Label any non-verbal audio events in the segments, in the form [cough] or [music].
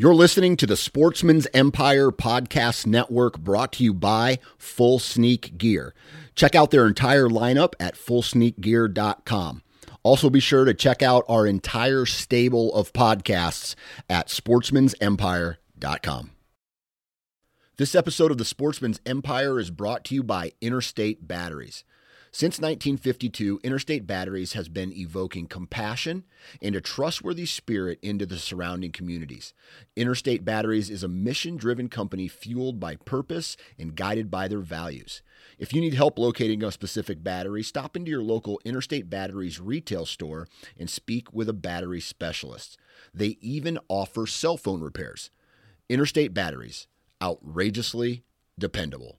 You're listening to the Sportsman's Empire Podcast Network brought to you by Full Sneak Gear. Check out their entire lineup at fullsneakgear.com. Also, be sure to check out our entire stable of podcasts at sportsmansempire.com. This episode of the Sportsman's Empire is brought to you by Interstate Batteries. Since 1952, Interstate Batteries has been evoking compassion and a trustworthy spirit into the surrounding communities. Interstate Batteries is a mission driven company fueled by purpose and guided by their values. If you need help locating a specific battery, stop into your local Interstate Batteries retail store and speak with a battery specialist. They even offer cell phone repairs. Interstate Batteries, outrageously dependable.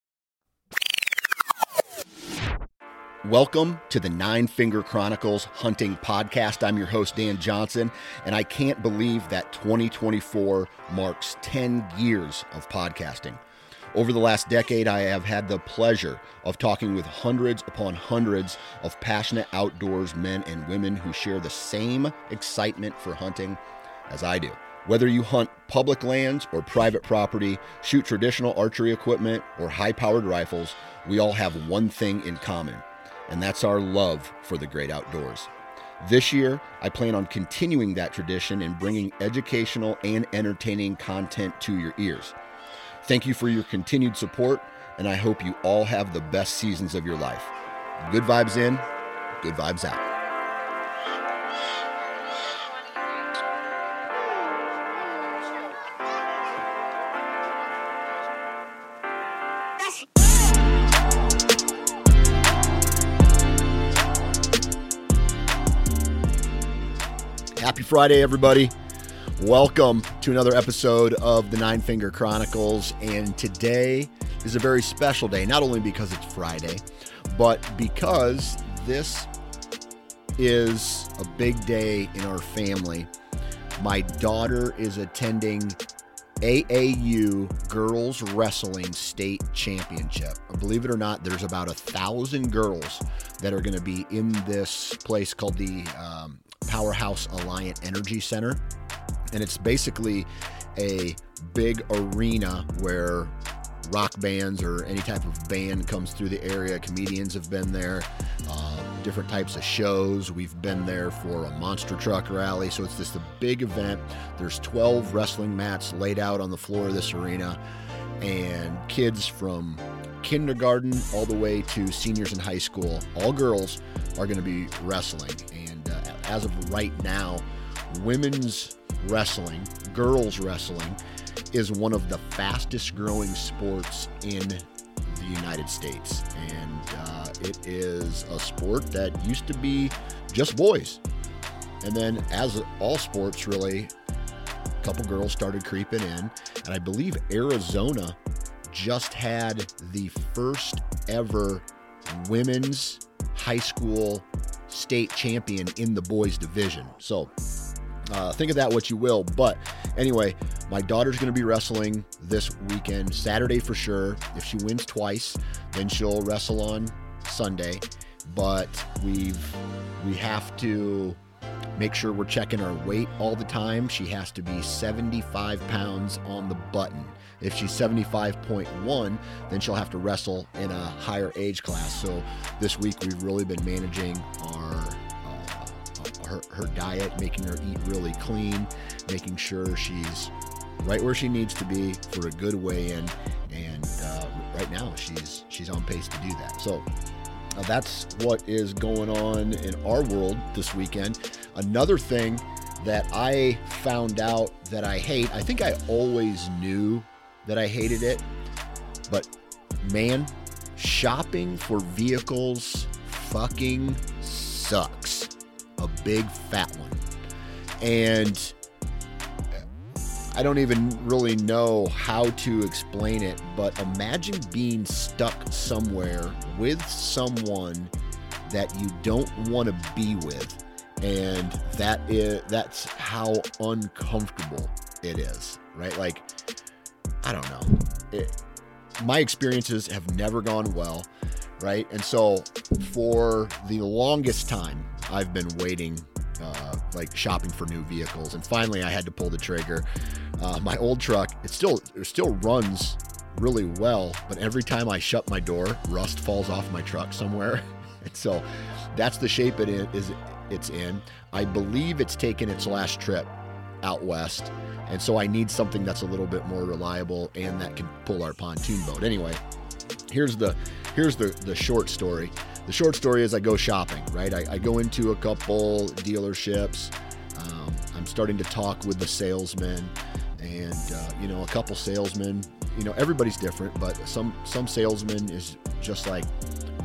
Welcome to the Nine Finger Chronicles Hunting Podcast. I'm your host, Dan Johnson, and I can't believe that 2024 marks 10 years of podcasting. Over the last decade, I have had the pleasure of talking with hundreds upon hundreds of passionate outdoors men and women who share the same excitement for hunting as I do. Whether you hunt public lands or private property, shoot traditional archery equipment or high powered rifles, we all have one thing in common and that's our love for the great outdoors. This year, I plan on continuing that tradition and bringing educational and entertaining content to your ears. Thank you for your continued support, and I hope you all have the best seasons of your life. Good vibes in, good vibes out. Friday, everybody. Welcome to another episode of the Nine Finger Chronicles. And today is a very special day, not only because it's Friday, but because this is a big day in our family. My daughter is attending AAU Girls Wrestling State Championship. Believe it or not, there's about a thousand girls that are going to be in this place called the um, Powerhouse Alliant Energy Center. And it's basically a big arena where rock bands or any type of band comes through the area. Comedians have been there, uh, different types of shows. We've been there for a monster truck rally. So it's just a big event. There's 12 wrestling mats laid out on the floor of this arena, and kids from kindergarten all the way to seniors in high school, all girls, are going to be wrestling. And uh, as of right now, women's wrestling, girls wrestling, is one of the fastest growing sports in the United States. And uh, it is a sport that used to be just boys. And then, as all sports, really, a couple girls started creeping in. And I believe Arizona just had the first ever women's high school state champion in the boys division. So uh, think of that what you will. But anyway, my daughter's going to be wrestling this weekend, Saturday for sure. If she wins twice, then she'll wrestle on Sunday. But we've we have to make sure we're checking her weight all the time. She has to be 75 pounds on the button. If she's 75.1, then she'll have to wrestle in a higher age class. So this week we've really been managing our uh, her, her diet, making her eat really clean, making sure she's right where she needs to be for a good weigh in. And uh, right now, she's she's on pace to do that. So that's what is going on in our world this weekend. Another thing that I found out that I hate, I think I always knew that I hated it, but man, shopping for vehicles fucking sucks. A big fat one. And I don't even really know how to explain it, but imagine being stuck somewhere with someone that you don't want to be with. And that is that's how uncomfortable it is, right? Like I don't know. It, my experiences have never gone well, right? And so for the longest time, I've been waiting uh, like shopping for new vehicles, and finally I had to pull the trigger. Uh, my old truck, it still it still runs really well, but every time I shut my door, rust falls off my truck somewhere, [laughs] and so that's the shape it is. It's in. I believe it's taken its last trip out west, and so I need something that's a little bit more reliable and that can pull our pontoon boat. Anyway, here's the here's the the short story. The short story is I go shopping, right? I, I go into a couple dealerships. Um, I'm starting to talk with the salesman, and uh, you know, a couple salesmen. You know, everybody's different, but some some salesman is just like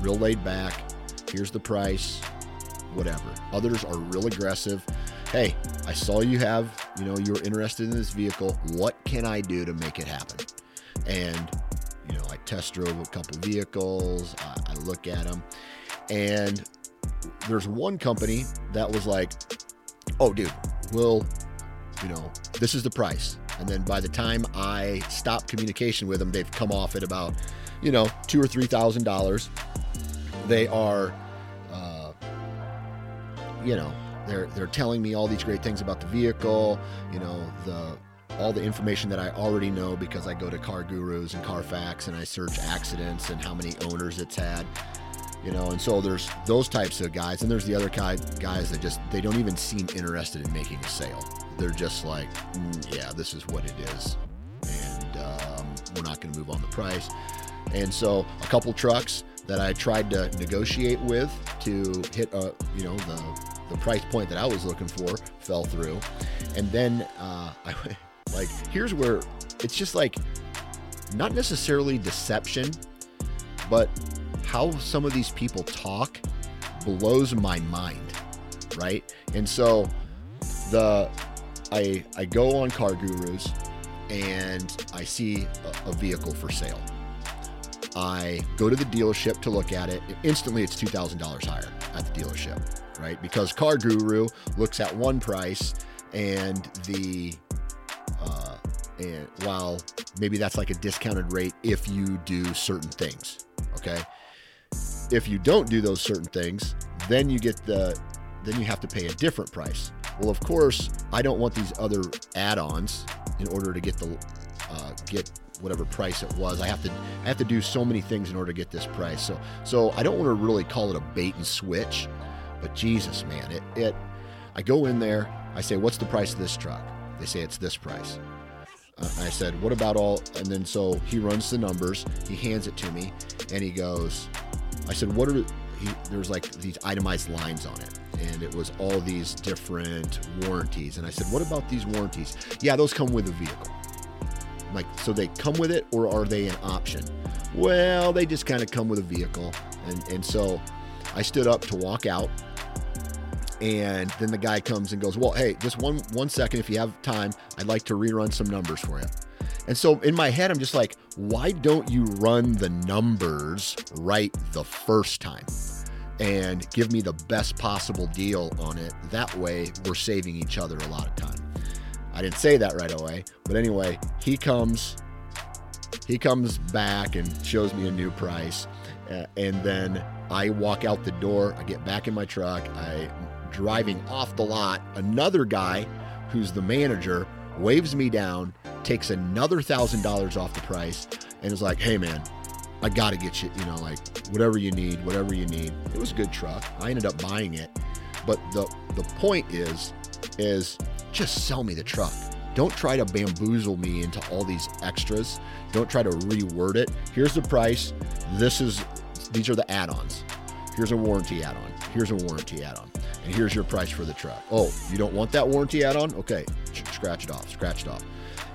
real laid back. Here's the price, whatever. Others are real aggressive. Hey, I saw you have, you know, you're interested in this vehicle. What can I do to make it happen? And you know, I test drove a couple vehicles. I, I look at them, and there's one company that was like, "Oh, dude, we'll, you know, this is the price." And then by the time I stop communication with them, they've come off at about, you know, two or three thousand dollars. They are, uh, you know, they're they're telling me all these great things about the vehicle. You know, the all the information that I already know because I go to Car Gurus and Carfax and I search accidents and how many owners it's had. You know, and so there's those types of guys, and there's the other guys that just they don't even seem interested in making a sale. They're just like, mm, yeah, this is what it is, and um, we're not going to move on the price. And so a couple trucks that I tried to negotiate with to hit, a, you know, the the price point that I was looking for fell through, and then uh, [laughs] I like, here's where it's just like not necessarily deception, but how some of these people talk blows my mind, right? And so the I I go on Car Gurus and I see a, a vehicle for sale. I go to the dealership to look at it. Instantly, it's two thousand dollars higher at the dealership, right? Because Car Guru looks at one price and the uh, and while maybe that's like a discounted rate if you do certain things, okay? If you don't do those certain things, then you get the then you have to pay a different price. Well, of course, I don't want these other add-ons in order to get the uh, get whatever price it was. I have to I have to do so many things in order to get this price. So so I don't want to really call it a bait and switch, but Jesus, man, it it I go in there, I say, "What's the price of this truck?" They say it's this price. Uh, I said, "What about all?" And then so he runs the numbers. He hands it to me, and he goes, "I said, what are?" He, there's like these itemized lines on it, and it was all these different warranties. And I said, "What about these warranties?" Yeah, those come with the vehicle. like, so they come with it, or are they an option? Well, they just kind of come with a vehicle, and and so I stood up to walk out and then the guy comes and goes, "Well, hey, just one one second, if you have time, I'd like to rerun some numbers for you." And so in my head, I'm just like, "Why don't you run the numbers right the first time?" And give me the best possible deal on it. That way, we're saving each other a lot of time. I didn't say that right away, but anyway, he comes, he comes back and shows me a new price, uh, and then I walk out the door. I get back in my truck. I driving off the lot, another guy who's the manager waves me down, takes another thousand dollars off the price, and is like, hey man, I gotta get you, you know, like whatever you need, whatever you need. It was a good truck. I ended up buying it. But the the point is, is just sell me the truck. don't try to bamboozle me into all these extras. Don't try to reword it. Here's the price. This is these are the add-ons. Here's a warranty add-on. Here's a warranty add-on. And here's your price for the truck. Oh, you don't want that warranty add-on? Okay, scratch it off. Scratch it off.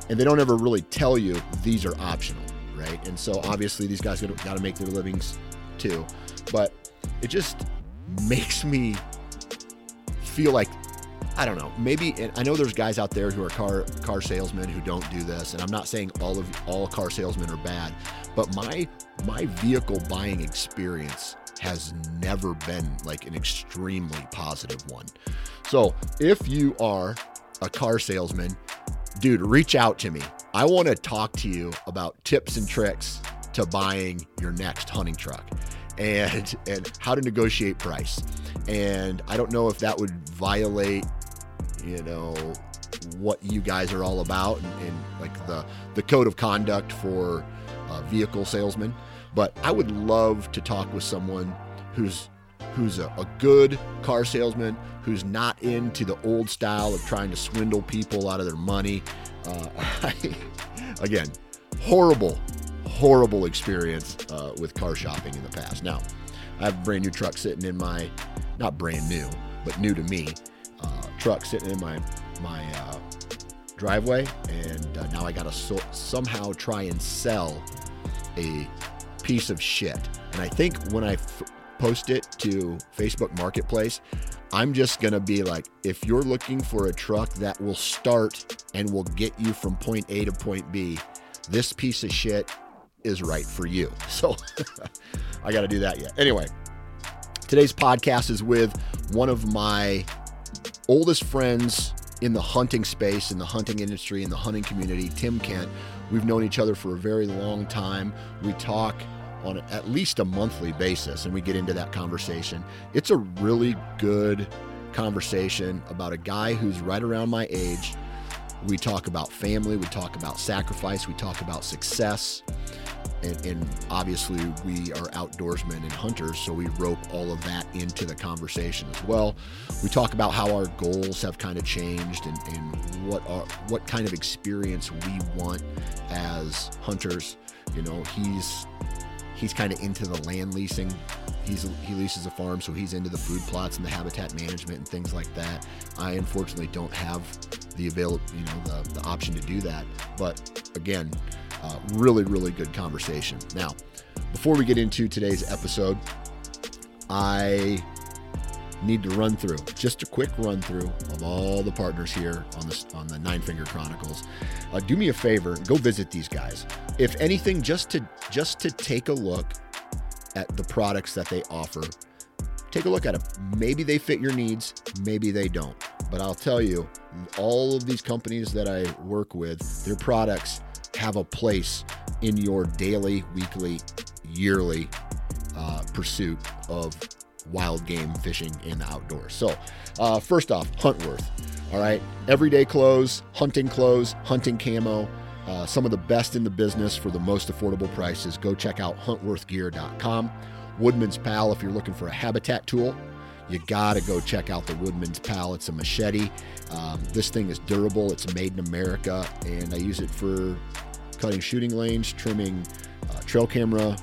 And they don't ever really tell you these are optional, right? And so obviously these guys got to make their livings too. But it just makes me feel like I don't know. Maybe I know there's guys out there who are car car salesmen who don't do this, and I'm not saying all of all car salesmen are bad, but my my vehicle buying experience has never been like an extremely positive one. So if you are a car salesman, dude, reach out to me. I want to talk to you about tips and tricks to buying your next hunting truck and and how to negotiate price. And I don't know if that would violate, you know, what you guys are all about and, and like the the code of conduct for uh, vehicle salesmen. But I would love to talk with someone who's who's a, a, good car salesman, who's not into the old style of trying to swindle people out of their money. Uh, [laughs] I, again, horrible, horrible experience uh, with car shopping in the past. Now, I have a brand new truck sitting in my, not brand new, but new to me, uh, truck sitting in my my uh, driveway, and uh, now I got to so- somehow try and sell a piece of shit. And I think when I f- post it to Facebook Marketplace, I'm just going to be like, if you're looking for a truck that will start and will get you from point A to point B, this piece of shit is right for you. [laughs] So I got to do that yet. Anyway, today's podcast is with one of my oldest friends in the hunting space, in the hunting industry, in the hunting community, Tim Kent. We've known each other for a very long time. We talk on at least a monthly basis, and we get into that conversation. It's a really good conversation about a guy who's right around my age. We talk about family, we talk about sacrifice, we talk about success. And, and, obviously, we are outdoorsmen and hunters, so we rope all of that into the conversation as well. We talk about how our goals have kind of changed and, and what are, what kind of experience we want as hunters. You know, he's he's kind of into the land leasing. He's he leases a farm, so he's into the food plots and the habitat management and things like that. I unfortunately don't have the avail you know the, the option to do that. But again, uh, really really good conversation. Now, before we get into today's episode, I need to run through just a quick run through of all the partners here on this on the Nine Finger Chronicles. Uh, do me a favor, go visit these guys. If anything, just to just to take a look at the products that they offer. Take a look at them. Maybe they fit your needs, maybe they don't. But I'll tell you, all of these companies that I work with, their products have a place in your daily, weekly, yearly uh, pursuit of wild game fishing in the outdoors. So, uh, first off, Huntworth. All right, everyday clothes, hunting clothes, hunting camo. Uh, some of the best in the business for the most affordable prices. Go check out huntworthgear.com. Woodman's Pal, if you're looking for a habitat tool, you gotta go check out the Woodman's Pal. It's a machete. Um, this thing is durable, it's made in America, and I use it for cutting shooting lanes, trimming uh, trail camera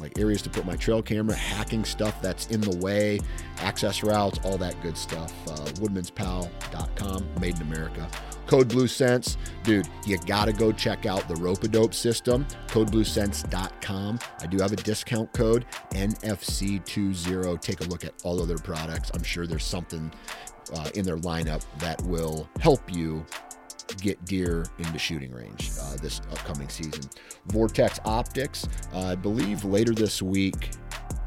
like areas to put my trail camera, hacking stuff that's in the way, access routes, all that good stuff. Uh, woodmanspal.com, made in America. Code Blue Sense, dude, you gotta go check out the rope dope system, codebluesense.com. I do have a discount code, NFC20. Take a look at all of their products. I'm sure there's something uh, in their lineup that will help you get deer into shooting range uh, this upcoming season. Vortex Optics, uh, I believe later this week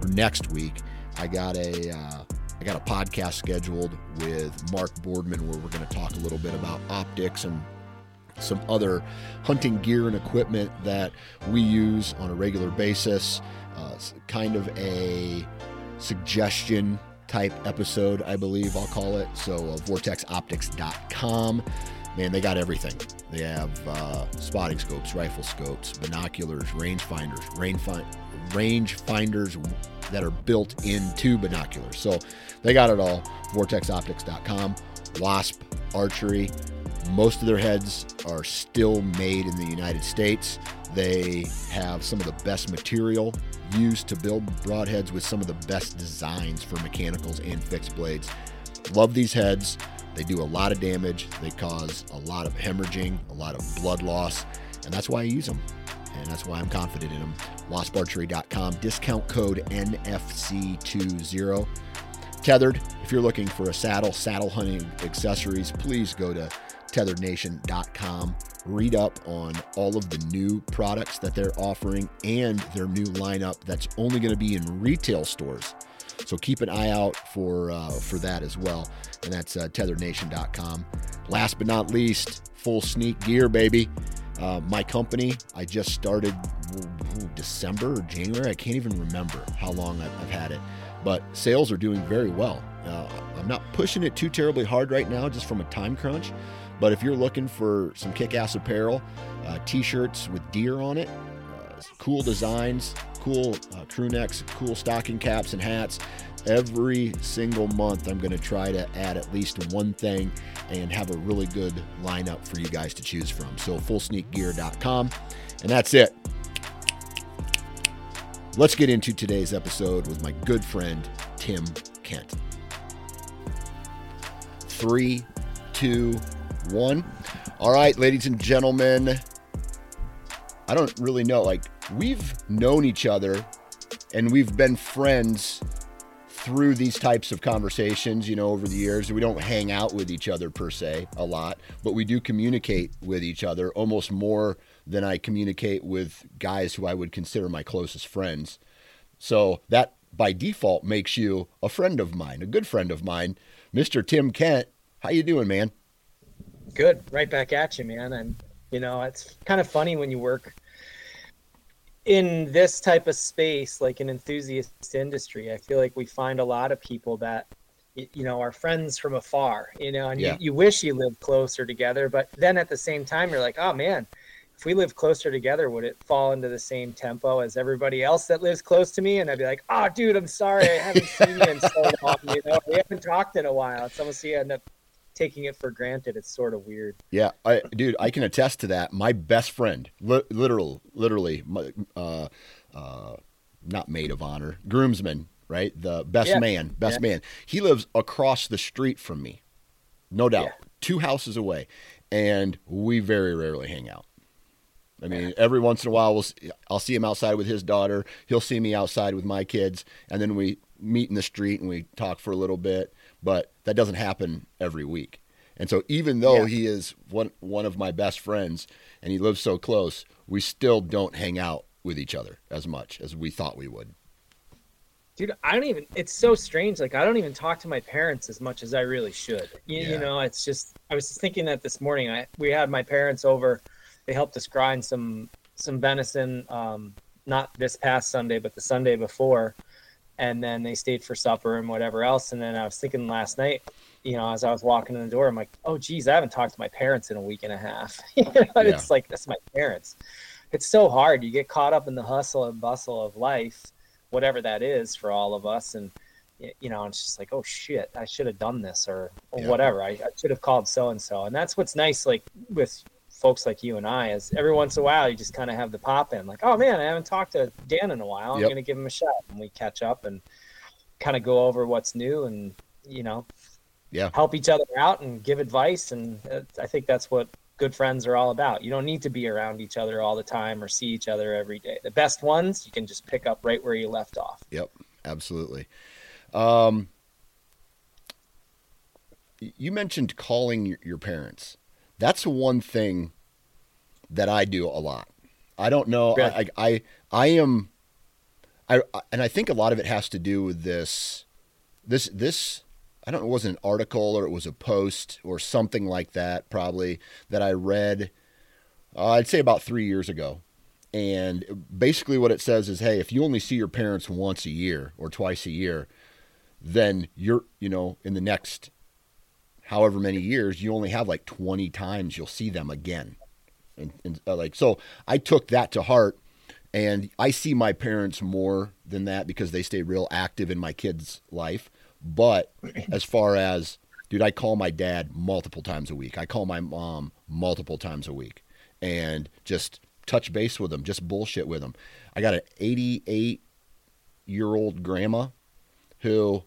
or next week, I got a uh, I got a podcast scheduled with Mark Boardman where we're going to talk a little bit about optics and some other hunting gear and equipment that we use on a regular basis. Uh, kind of a suggestion type episode, I believe I'll call it. So, uh, vortexoptics.com man, they got everything. They have uh, spotting scopes, rifle scopes, binoculars, rangefinders, range, range finders that are built into binoculars. So they got it all. VortexOptics.com, Wasp Archery. Most of their heads are still made in the United States. They have some of the best material used to build broadheads with some of the best designs for mechanicals and fixed blades. Love these heads. They do a lot of damage. They cause a lot of hemorrhaging, a lot of blood loss, and that's why I use them. And that's why I'm confident in them. WaspArchery.com, discount code NFC20. Tethered, if you're looking for a saddle, saddle hunting accessories, please go to tetherednation.com. Read up on all of the new products that they're offering and their new lineup that's only going to be in retail stores. So keep an eye out for uh, for that as well. And that's uh, tetherednation.com. Last but not least, full sneak gear, baby. Uh, my company, I just started December or January. I can't even remember how long I've, I've had it, but sales are doing very well. Uh, I'm not pushing it too terribly hard right now, just from a time crunch. But if you're looking for some kick ass apparel, uh, t shirts with deer on it, uh, cool designs, cool uh, crew necks, cool stocking caps and hats, every single month I'm going to try to add at least one thing and have a really good lineup for you guys to choose from. So, fullsneakgear.com. And that's it. Let's get into today's episode with my good friend, Tim Kent. Three, two, one. All right, ladies and gentlemen. I don't really know. Like, we've known each other and we've been friends through these types of conversations, you know, over the years. We don't hang out with each other per se a lot, but we do communicate with each other almost more than I communicate with guys who I would consider my closest friends. So that by default makes you a friend of mine, a good friend of mine, Mr. Tim Kent. How you doing, man? Good. Right back at you, man. And you know, it's kind of funny when you work in this type of space, like an enthusiast industry. I feel like we find a lot of people that you know are friends from afar you know and yeah. you, you wish you lived closer together but then at the same time you're like oh man if we live closer together, would it fall into the same tempo as everybody else that lives close to me? And I'd be like, oh, dude, I'm sorry. I haven't seen you in so [laughs] long. You know, we haven't talked in a while. It's almost you end up taking it for granted. It's sort of weird. Yeah, I, dude, I can attest to that. My best friend, li- literal, literally, uh, uh, not maid of honor, groomsman, right? The best yeah. man, best yeah. man. He lives across the street from me, no doubt, yeah. two houses away, and we very rarely hang out. I mean, every once in a while, we'll see, I'll see him outside with his daughter. He'll see me outside with my kids, and then we meet in the street and we talk for a little bit. But that doesn't happen every week. And so, even though yeah. he is one one of my best friends and he lives so close, we still don't hang out with each other as much as we thought we would. Dude, I don't even. It's so strange. Like I don't even talk to my parents as much as I really should. You, yeah. you know, it's just. I was just thinking that this morning. I we had my parents over they helped us grind some some venison um, not this past sunday but the sunday before and then they stayed for supper and whatever else. And then i was thinking last night you know as i was walking in the door i'm like oh geez i haven't talked to my parents in a week and a half. [laughs] You know, yeah. it's like that's my parents. It's so hard. You get caught up in the hustle and bustle of life whatever that is for all of us. And you know it's just like oh shit i should have done this or, or yeah. whatever. I, I should have called so and so and that's what's nice like with folks like you and I, as every once in a while you just kind of have the pop in, like, oh man, I haven't talked to Dan in a while. I'm yep. gonna give him a shot, and we catch up and kind of go over what's new, and you know, yeah, help each other out and give advice, and uh, I think that's what good friends are all about. You don't need to be around each other all the time or see each other every day. The best ones you can just pick up right where you left off. Yep, absolutely. Um, you mentioned calling your parents that's one thing that I do a lot. I don't know. Really? I, I, I am, I, and I think a lot of it has to do with this, this, this, I don't know, it wasn't an article or it was a post or something like that, probably that I read, uh, I'd say about three years ago. And basically what it says is, Hey, if you only see your parents once a year or twice a year, then you're, you know, in the next however many years, you only have like 20 times you'll see them again. And, and uh, like, so I took that to heart and I see my parents more than that because they stay real active in my kids' life. But [laughs] as far as dude, I call my dad multiple times a week. I call my mom multiple times a week and just touch base with them, just bullshit with them. I got an 88 year old grandma who,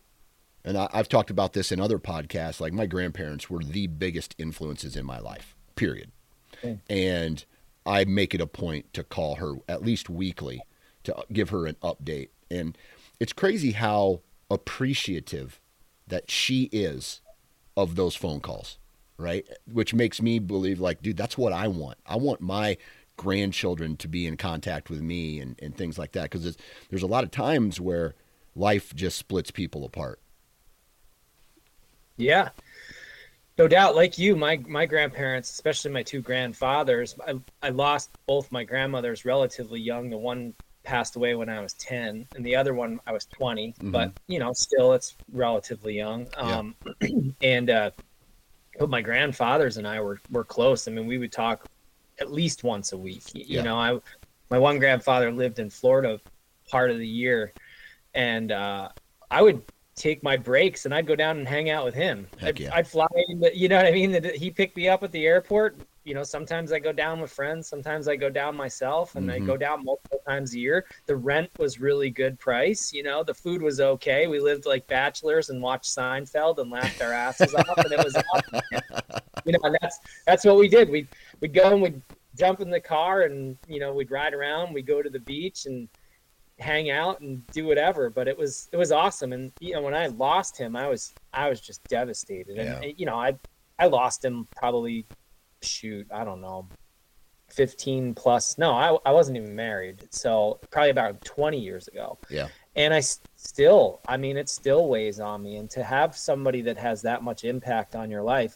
and I, have talked about this in other podcasts, like my grandparents were the biggest influences in my life, period. Okay. And I make it a point to call her at least weekly to give her an update. And it's crazy how appreciative that she is of those phone calls, right? Which makes me believe, like, dude, that's what I want. I want my grandchildren to be in contact with me and, and things like that. Because there's a lot of times where life just splits people apart. Yeah. No doubt, like you, my my grandparents, especially my two grandfathers, I, I lost both my grandmothers relatively young. The one passed away when I was 10 and the other one I was 20, mm-hmm. but you know, still it's relatively young. Um, yeah. [clears throat] and, uh, but my grandfathers and I were, were close. I mean, we would talk at least once a week, you yeah. know, I, my one grandfather lived in Florida part of the year and, uh, I would take my breaks and I'd go down and hang out with him. I'd, yeah. I'd, fly, you know what I mean? He picked me up at the airport, you know, sometimes I go down with friends, sometimes I go down myself, and mm-hmm. I go down multiple times a year. The rent was really good price, you know, the food was okay. We lived like bachelors and watched Seinfeld and laughed our asses off, and it was awesome. [laughs] You know, and that's that's what we did. We we'd go and we'd jump in the car and you know we'd ride around. We'd go to the beach and hang out and do whatever. But it was it was awesome. And you know, when I lost him, I was I was just devastated. And yeah. you know, I I lost him probably shoot, I don't know, 15 plus. No, I, I wasn't even married. So probably about 20 years ago. Yeah. And I still, I mean, it still weighs on me. And to have somebody that has that much impact on your life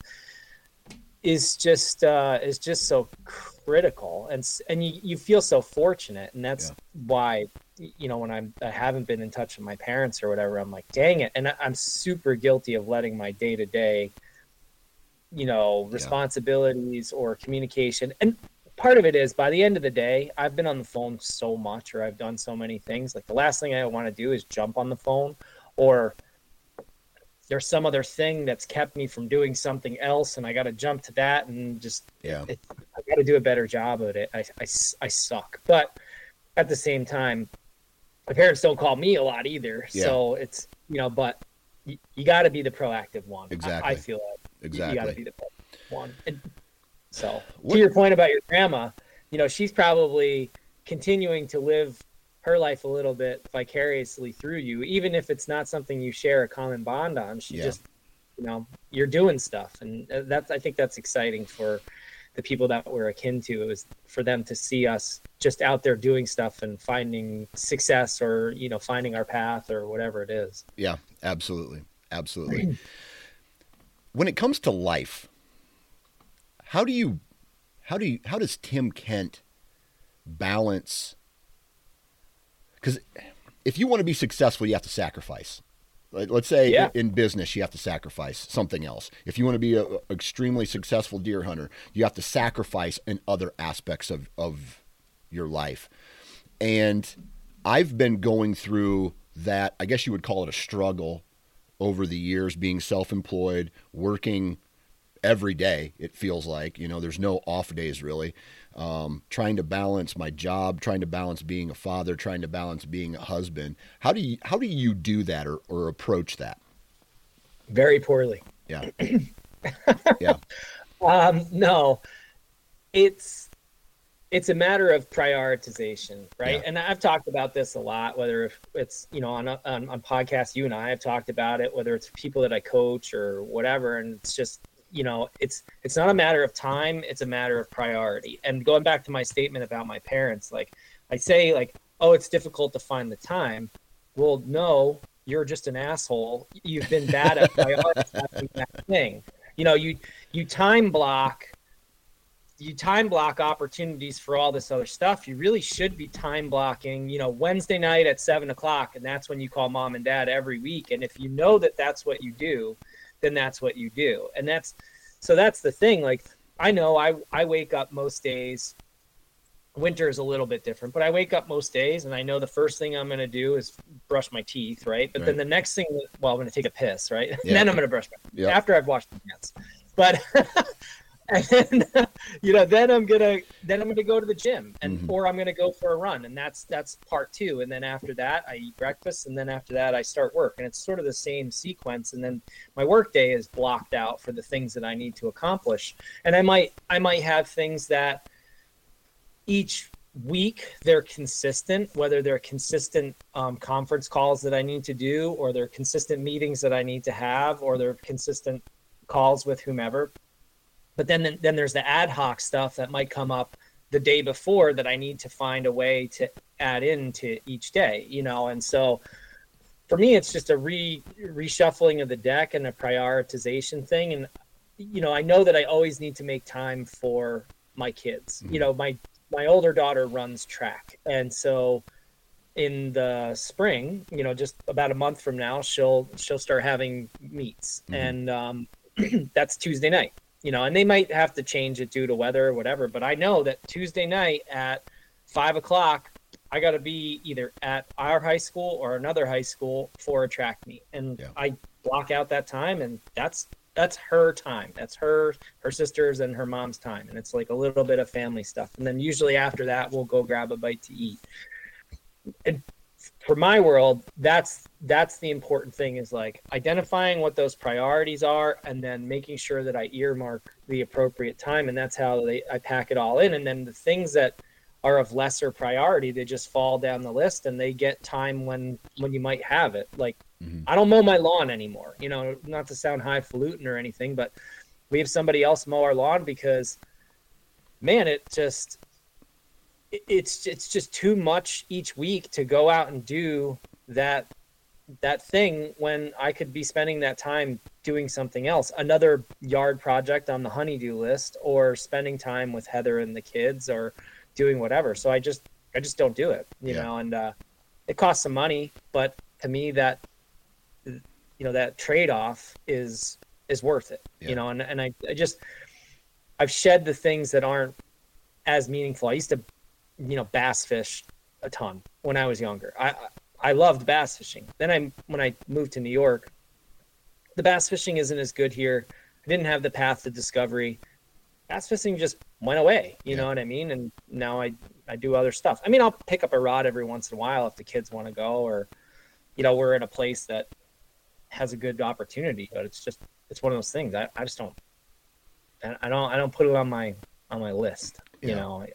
is just, uh, is just so critical. And, and you, you feel so fortunate. And that's yeah. why, you know, when I'm, I haven't been in touch with my parents or whatever, I'm like, dang it. And I'm super guilty of letting my day to day you know responsibilities yeah. or communication. And part of it is by the end of the day i've been on the phone so much or i've done so many things. Like the last thing i want to do is jump on the phone or there's some other thing that's kept me from doing something else and i got to jump to that and just yeah. it, i got to do a better job of it. I, I, I suck. But at the same time my parents don't call me a lot either yeah. so it's you know but you, you got to be the proactive one exactly I, I feel like Exactly. You got to be the one. And so, what? to your point about your grandma, you know, she's probably continuing to live her life a little bit vicariously through you, even if it's not something you share a common bond on. She yeah. just, you know, you're doing stuff, and uh, that's I think that's exciting for the people that we're akin to. It was for them to see us just out there doing stuff and finding success, or you know, finding our path, or whatever it is. Yeah, absolutely, absolutely. when it comes to life, how do you how do you how does Tim Kent balance because if you want to be successful, you have to sacrifice. Let's say yeah. in business, you have to sacrifice something else. If you want to be an extremely successful deer hunter, you have to sacrifice in other aspects of, of your life. And I've been going through that, I guess you would call it a struggle over the years being self-employed, working every day. It feels like you know there's no off days really. Um, trying to balance my job, trying to balance being a father, trying to balance being a husband. How do you how do you do that or, or approach that? Very poorly. Yeah. [clears throat] yeah. Um, no, it's it's a matter of prioritization, right? Yeah. And I've talked about this a lot, whether it's you know on, on on podcasts, you and I have talked about it, whether it's people that I coach or whatever, and it's just you know it's it's not a matter of time, it's a matter of priority. And going back to my statement about my parents, like I say, like oh, it's difficult to find the time. Well, no, you're just an asshole. You've been bad at [laughs] prioritizing that thing. You know, you you time block you time block opportunities for all this other stuff. You really should be time blocking, you know, Wednesday night at seven o'clock, and that's when you call mom and dad every week. And if you know that that's what you do, then that's what you do. And that's so that's the thing. Like I know I I wake up most days winter is a little bit different but i wake up most days and i know the first thing i'm going to do is brush my teeth right but right. then the next thing well i'm going to take a piss right [laughs] yeah. and then i'm going to brush my yep. after i've washed my hands but [laughs] and then [laughs] you know then i'm gonna then i'm gonna go to the gym and mm-hmm. or i'm gonna go for a run. And that's that's part two. And then after that i eat breakfast. And then after that i start work. And it's sort of the same sequence. And then my work day is blocked out for the things that i need to accomplish. And i might i might have things that each week they're consistent whether they're consistent um, conference calls that i need to do or they're consistent meetings that i need to have or they're consistent calls with whomever but then then there's the ad hoc stuff that might come up the day before that I need to find a way to add into each day, you know. And so for me, it's just a re reshuffling of the deck and a prioritization thing. And you know, I know that I always need to make time for my kids. Mm-hmm. You know, my my older daughter runs track, and so in the spring, you know, just about a month from now, she'll she'll start having meets, mm-hmm. and um, [clears throat] that's Tuesday night you know, and they might have to change it due to weather or whatever. But I know that Tuesday night at five o'clock, I got to be either at our high school or another high school for a track meet, and yeah. I block out that time, and that's that's her time. That's her, her sisters, and her mom's time, and it's like a little bit of family stuff. And then usually after that, we'll go grab a bite to eat. And for my world that's that's the important thing is like identifying what those priorities are and then making sure that i earmark the appropriate time and that's how they i pack it all in and then the things that are of lesser priority they just fall down the list and they get time when when you might have it like mm-hmm. i don't mow my lawn anymore you know not to sound highfalutin or anything but we have somebody else mow our lawn because man it just it's it's just too much each week to go out and do that that thing when I could be spending that time doing something else, another yard project on the honeydew list, or spending time with Heather and the kids, or doing whatever. So I just I just don't do it, you yeah. know, and uh, it costs some money, but to me that you know that trade off is is worth it, yeah. you know, and and I, I just I've shed the things that aren't as meaningful. I used to you know, bass fish a ton when I was younger. I I loved bass fishing. Then I when I moved to New York, the bass fishing isn't as good here. I didn't have the path to discovery. Bass fishing just went away. You yeah. know what I mean? And now I I do other stuff. I mean, I'll pick up a rod every once in a while if the kids want to go, or you know, we're in a place that has a good opportunity. But it's just it's one of those things. I, I just don't I don't I don't put it on my on my list. Yeah. You know,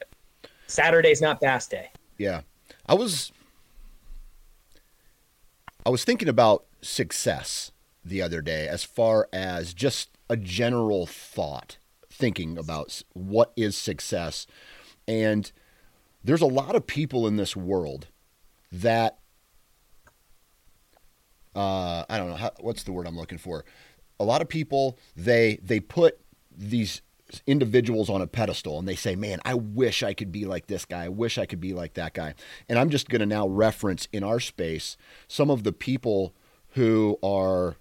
Saturday's not bass day. Yeah. I was I was thinking about success the other day as far as just a general thought thinking about what is success and there's a lot of people in this world that uh, I don't know how, what's the word I'm looking for. A lot of people they they put these individuals on a pedestal and they say, Man, I wish I could be like this guy. I wish I could be like that guy. And I'm just going to now reference in our space some of the people who are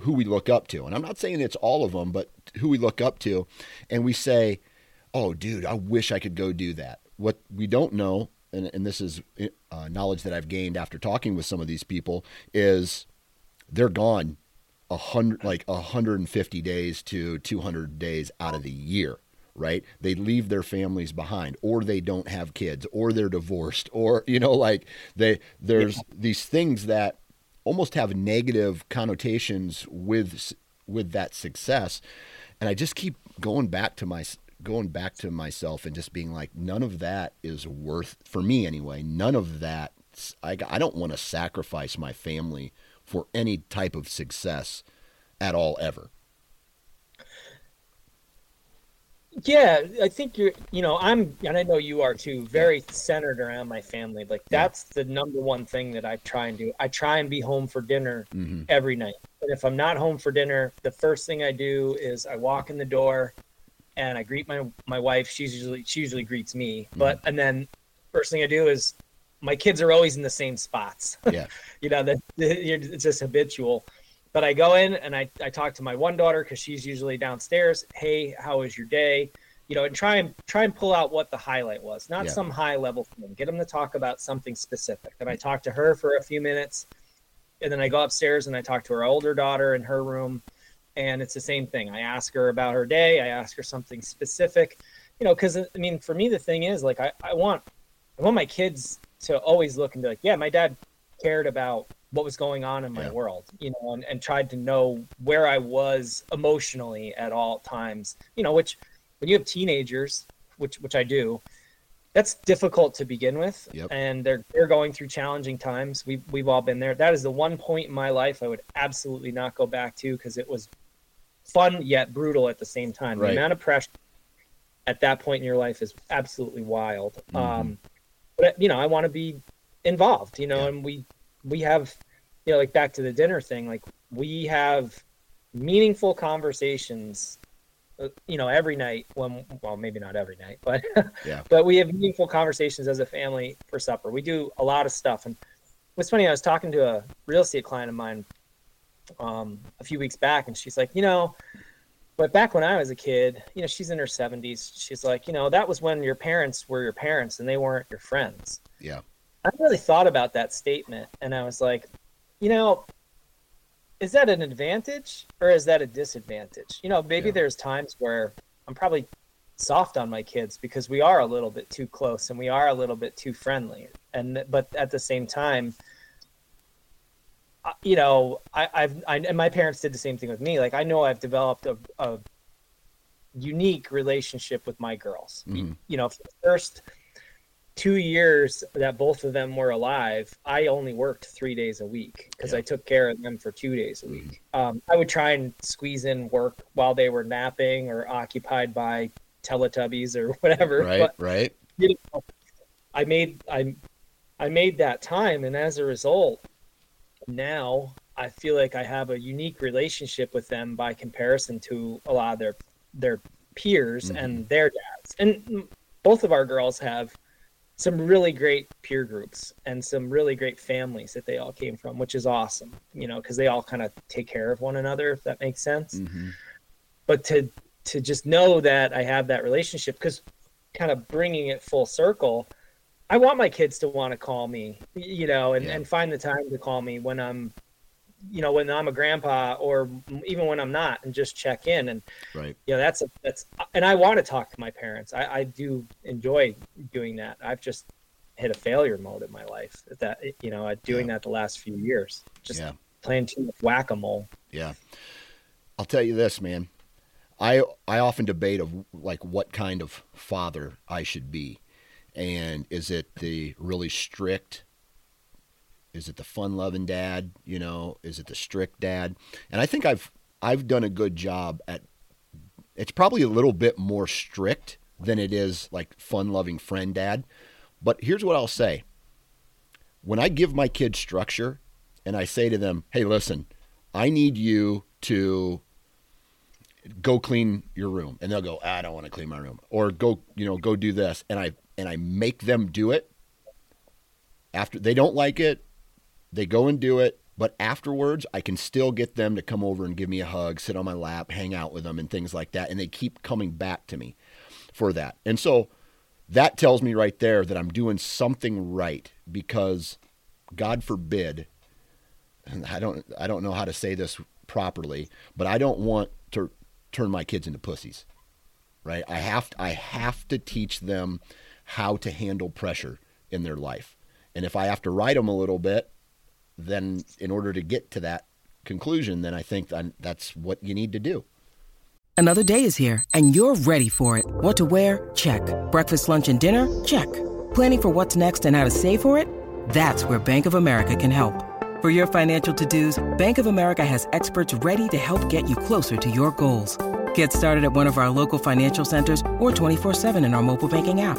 who we look up to. And I'm not saying it's all of them, but who we look up to. And we say, Oh, dude, I wish I could go do that. What we don't know, and, and this is uh, knowledge that I've gained after talking with some of these people, is they're gone a hundred like 150 days to 200 days out of the year right they leave their families behind or they don't have kids or they're divorced or you know like they there's yeah. these things that almost have negative connotations with with that success and i just keep going back to my going back to myself and just being like none of that is worth for me anyway none of that i, I don't want to sacrifice my family for any type of success at all ever. Yeah, I think you're, you know, I'm, and I know you are too, very centered around my family. Like, that's the number one thing that I try and do. I try and be home for dinner mm-hmm. every night. And if I'm not home for dinner, the first thing I do is I walk in the door and I greet my, my wife. She's usually, she usually greets me. Mm-hmm. But, and then first thing I do is my kids are always in the same spots. [laughs] Yeah. you know, that it's just habitual. But I go in and I, I talk to my one daughter because she's usually downstairs. Hey, how was your day? you know, and try and try and pull out what the highlight was, not Yeah. some high level thing. Get them to talk about something specific. And I talk to her for a few minutes, and then I go upstairs and I talk to her older daughter in her room, and it's the same thing. I ask her about her day. I ask her something specific, you know, because I mean, for me, the thing is like I, I want I want my kids to always look and be like, yeah, my dad cared about what was going on in my Yeah. world, you know, and, and tried to know where I was emotionally at all times, you know, which when you have teenagers, which which I do, that's difficult to begin with. Yep. And they're they're going through challenging times. We've we've all been there. That is the one point in my life I would absolutely not go back to because it was fun yet brutal at the same time. Right. The amount of pressure at that point in your life is absolutely wild. Mm-hmm. Um, but you know, I want to be involved. You know, Yeah. and we we have, you know, like back to the dinner thing. Like we have meaningful conversations. uh, You know, every night when well, maybe not every night, but [laughs] Yeah. but we have meaningful conversations as a family for supper. We do a lot of stuff. And what's funny, I was talking to a real estate client of mine um, a few weeks back, and she's like, you know, but back when I was a kid, you know, she's in her 70s. She's like, you know, that was when your parents were your parents and they weren't your friends. Yeah. I really thought about that statement, and I was like, you know, is that an advantage or is that a disadvantage? You know, maybe Yeah. there's times where I'm probably soft on my kids because we are a little bit too close and we are a little bit too friendly. And but at the same time, you know, I, I've I, and my parents did the same thing with me. Like I know I've developed a, a unique relationship with my girls. Mhm. You know, for the first two years that both of them were alive, I only worked three days a week because Yeah. I took care of them for two days a Mhm. week. Um, I would try and squeeze in work while they were napping or occupied by Teletubbies or [laughs] whatever. Right. But Right. you know, I made I I made that time, and as a result, now I feel like I have a unique relationship with them by comparison to a lot of their their peers and their dads. And both of our girls have some really great peer groups and some really great families that they all came from, which is awesome. You know, because they all kind of take care of one another, if that makes sense Mhm. but to to just know that I have that relationship because kind of bringing it full circle, I want my kids to want to call me, you know, and, Yeah. and find the time to call me when I'm, you know, when I'm a grandpa or even when I'm not, and just check in. And Right. you know, that's that's and I want to talk to my parents. I, I do enjoy doing that. I've just hit a failure mode in my life. That you know, doing Yeah. that the last few years, just Yeah. playing too much whack a mole. Yeah. I'll tell you this, man. I I often debate of like what kind of father I should be. And is it the really strict is it the fun-loving dad, you know, is it the strict dad? And I think I've I've done a good job at it's probably a little bit more strict than it is like fun-loving friend dad. But here's what I'll say. When I give my kids structure and I say to them, "Hey, listen, I need you to go clean your room and they'll go "Ah, i don't want to clean my room or go you know go do this and i and i make them do it after they don't like it they go and do it but afterwards i can still get them to come over and give me a hug sit on my lap hang out with them and things like that and they keep coming back to me for that and so that tells me right there that i'm doing something right because god forbid and I don't I don't know how to say this properly, but I don't want to turn my kids into pussies. Right? I have to, I have to teach them how to handle pressure in their life. And if I have to write them a little bit, then in order to get to that conclusion, then I think that that's what you need to do. Another day is here, and you're ready for it. What to wear? Check. Breakfast, lunch, and dinner? Check. Planning for what's next and how to save for it? That's where Bank of America can help. For your financial to-dos, Bank of America has experts ready to help get you closer to your goals. Get started at one of our local financial centers or 24-7 in our mobile banking app.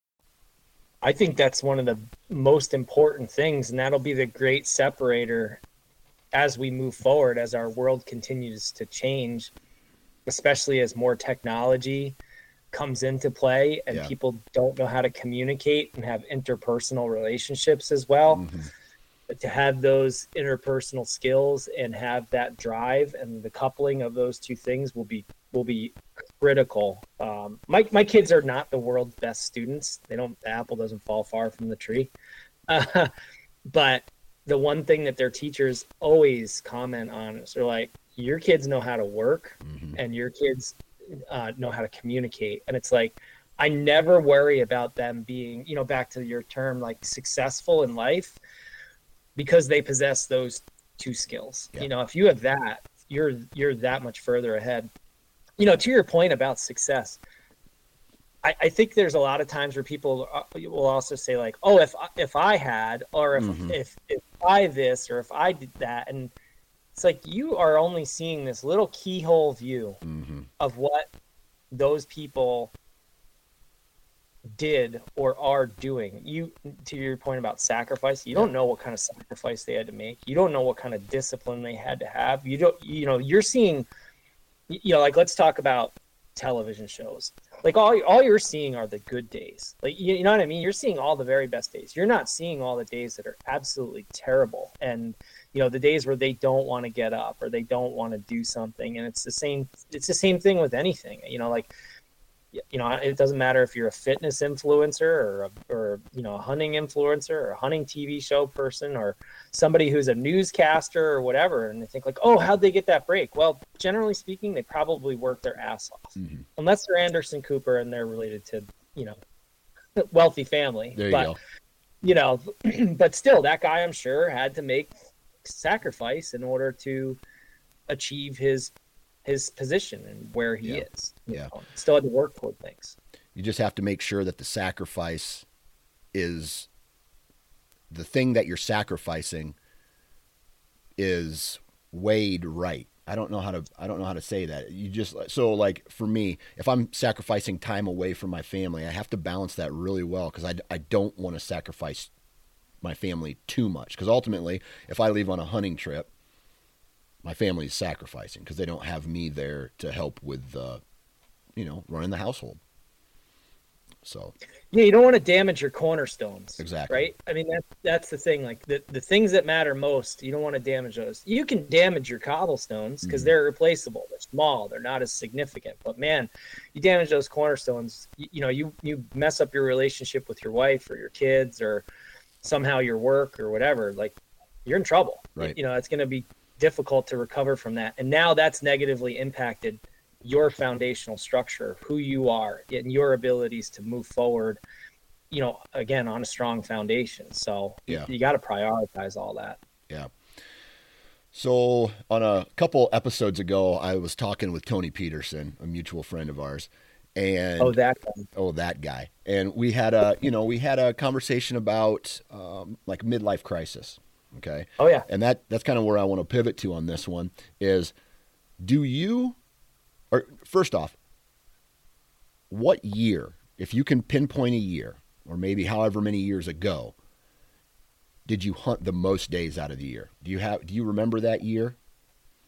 I think that's one of the most important things, and that'll be the great separator as we move forward, as our world continues to change, especially as more technology comes into play and Yeah. people don't know how to communicate and have interpersonal relationships as well. Mm-hmm. But to have those interpersonal skills and have that drive and the coupling of those two things will be will be critical. Um, my my kids are not the world's best students. They don't. The apple doesn't fall far from the tree. Uh, [laughs] but the one thing that their teachers always comment on is they're like, "Your kids know how to work, and your kids uh, know how to communicate." And it's like, I never worry about them being, you know, back to your term, like successful in life, because they possess those two skills. Yeah. You know, if you have that, you're you're that much further ahead you know, to your point about success, I, I think there's a lot of times where people uh, will also say like, "Oh, if I- if I had, or if Mhm. if if I this, or if I did that," and it's like you are only seeing this little keyhole view Mm-hmm. of what those people did or are doing. You to your point about sacrifice, you don't know what kind of sacrifice they had to make. You don't know what kind of discipline they had to have. You don't you know, you're seeing you know, like let's talk about television shows. Like all all you're seeing are the good days. Like you, you know what I mean? You're seeing all the very best days. You're not seeing all the days that are absolutely terrible and you know the days where they don't want to get up or they don't want to do something and it's the same it's the same thing with anything you know like you know it doesn't matter if you're a fitness influencer or a, or you know a hunting influencer or a hunting tv show person or somebody who's a newscaster or whatever and they think like oh how'd they get that break well generally speaking they probably work their ass off Mhm. unless they're anderson cooper and they're related to you know [laughs] wealthy family There you but go. you know [clears throat] but still that guy i'm sure had to make sacrifice in order to achieve his his position and where he Yeah. is Yeah. know, still had to work toward things You just have to make sure that the sacrifice is the thing that you're sacrificing is weighed right. I don't know how to I don't know how to say that. You just so like for me, if I'm sacrificing time away from my family, I have to balance that really well because I, I don't want to sacrifice my family too much because ultimately, if I leave on a hunting trip, my family is sacrificing because they don't have me there to help with uh, you know running the household. So yeah you don't want to damage your cornerstones Exactly. right i mean that's that's the thing like the, the things that matter most you don't want to damage those you can damage your cobblestones because Mhm. they're replaceable they're small they're not as significant but man you damage those cornerstones you, you know you you mess up your relationship with your wife or your kids or somehow your work or whatever like you're in trouble Right. you know it's going to be difficult to recover from that and now that's negatively impacted your foundational structure who you are and your abilities to move forward you know again on a strong foundation so Yeah. you, got to prioritize all that Yeah. So on a couple episodes ago, I was talking with Tony Peterson, a mutual friend of ours, and oh that guy. oh that guy, and we had a you know we had a conversation about um, like midlife crisis. Okay. oh yeah And that that's kind of where I want to pivot to on this one is do you or first off what year if you can pinpoint a year or maybe however many years ago did you hunt the most days out of the year? Do you have do you remember that year?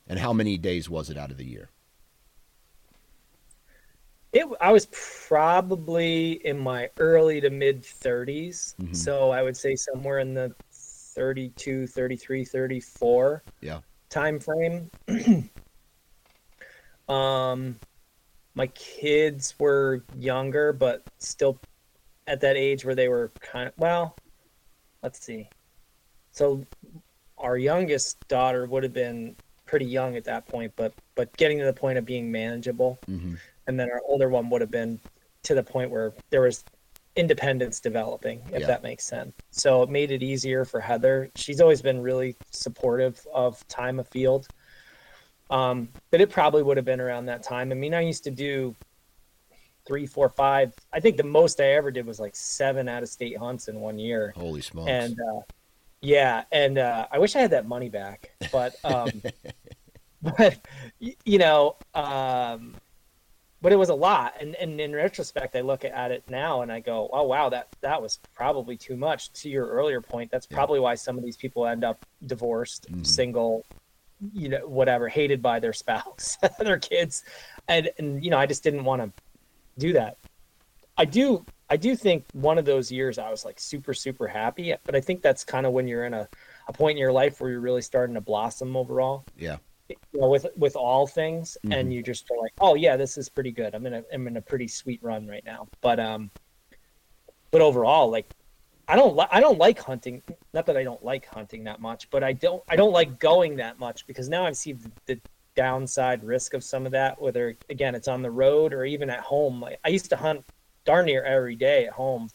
And how many days was it out of the year? it i was probably in my early to mid 30s Mhm. so i would say somewhere in the 32 33 34 Yeah. time frame [clears throat] um my kids were younger but still at that age where they were kind of well let's see so our youngest daughter would have been pretty young at that point but but getting to the point of being manageable Mm-hmm. and then our older one would have been to the point where there was independence developing, if Yeah. that makes sense. So it made it easier for Heather. She's always been really supportive of time afield. Um, but it probably would have been around that time. I mean, I used to do three, four, five. I think the most I ever did was like seven out of state hunts in one year. Holy smokes. And uh, yeah, and uh, I wish I had that money back, but um, [laughs] but you know, um, but it was a lot. And, and in retrospect, I look at it now and I go, oh wow, that that was probably too much. To your earlier point, that's Yeah. probably why some of these people end up divorced, Mhm. single, you know, whatever, hated by their spouse, [laughs] their kids, and and you know, I just didn't want to do that. I do I do think one of those years I was like super super happy, but I think that's kind of when you're in a, a point in your life where you're really starting to blossom overall. yeah. You know, with with all things, Mhm. and you just are like, oh yeah, this is pretty good. I'm in a I'm in a pretty sweet run right now. But um, but overall, like I don't li- I don't like hunting. Not that I don't like hunting that much, but I don't I don't like going that much because now I've seen the, the downside risk of some of that. Whether again it's on the road or even at home. Like I used to hunt darn near every day at home.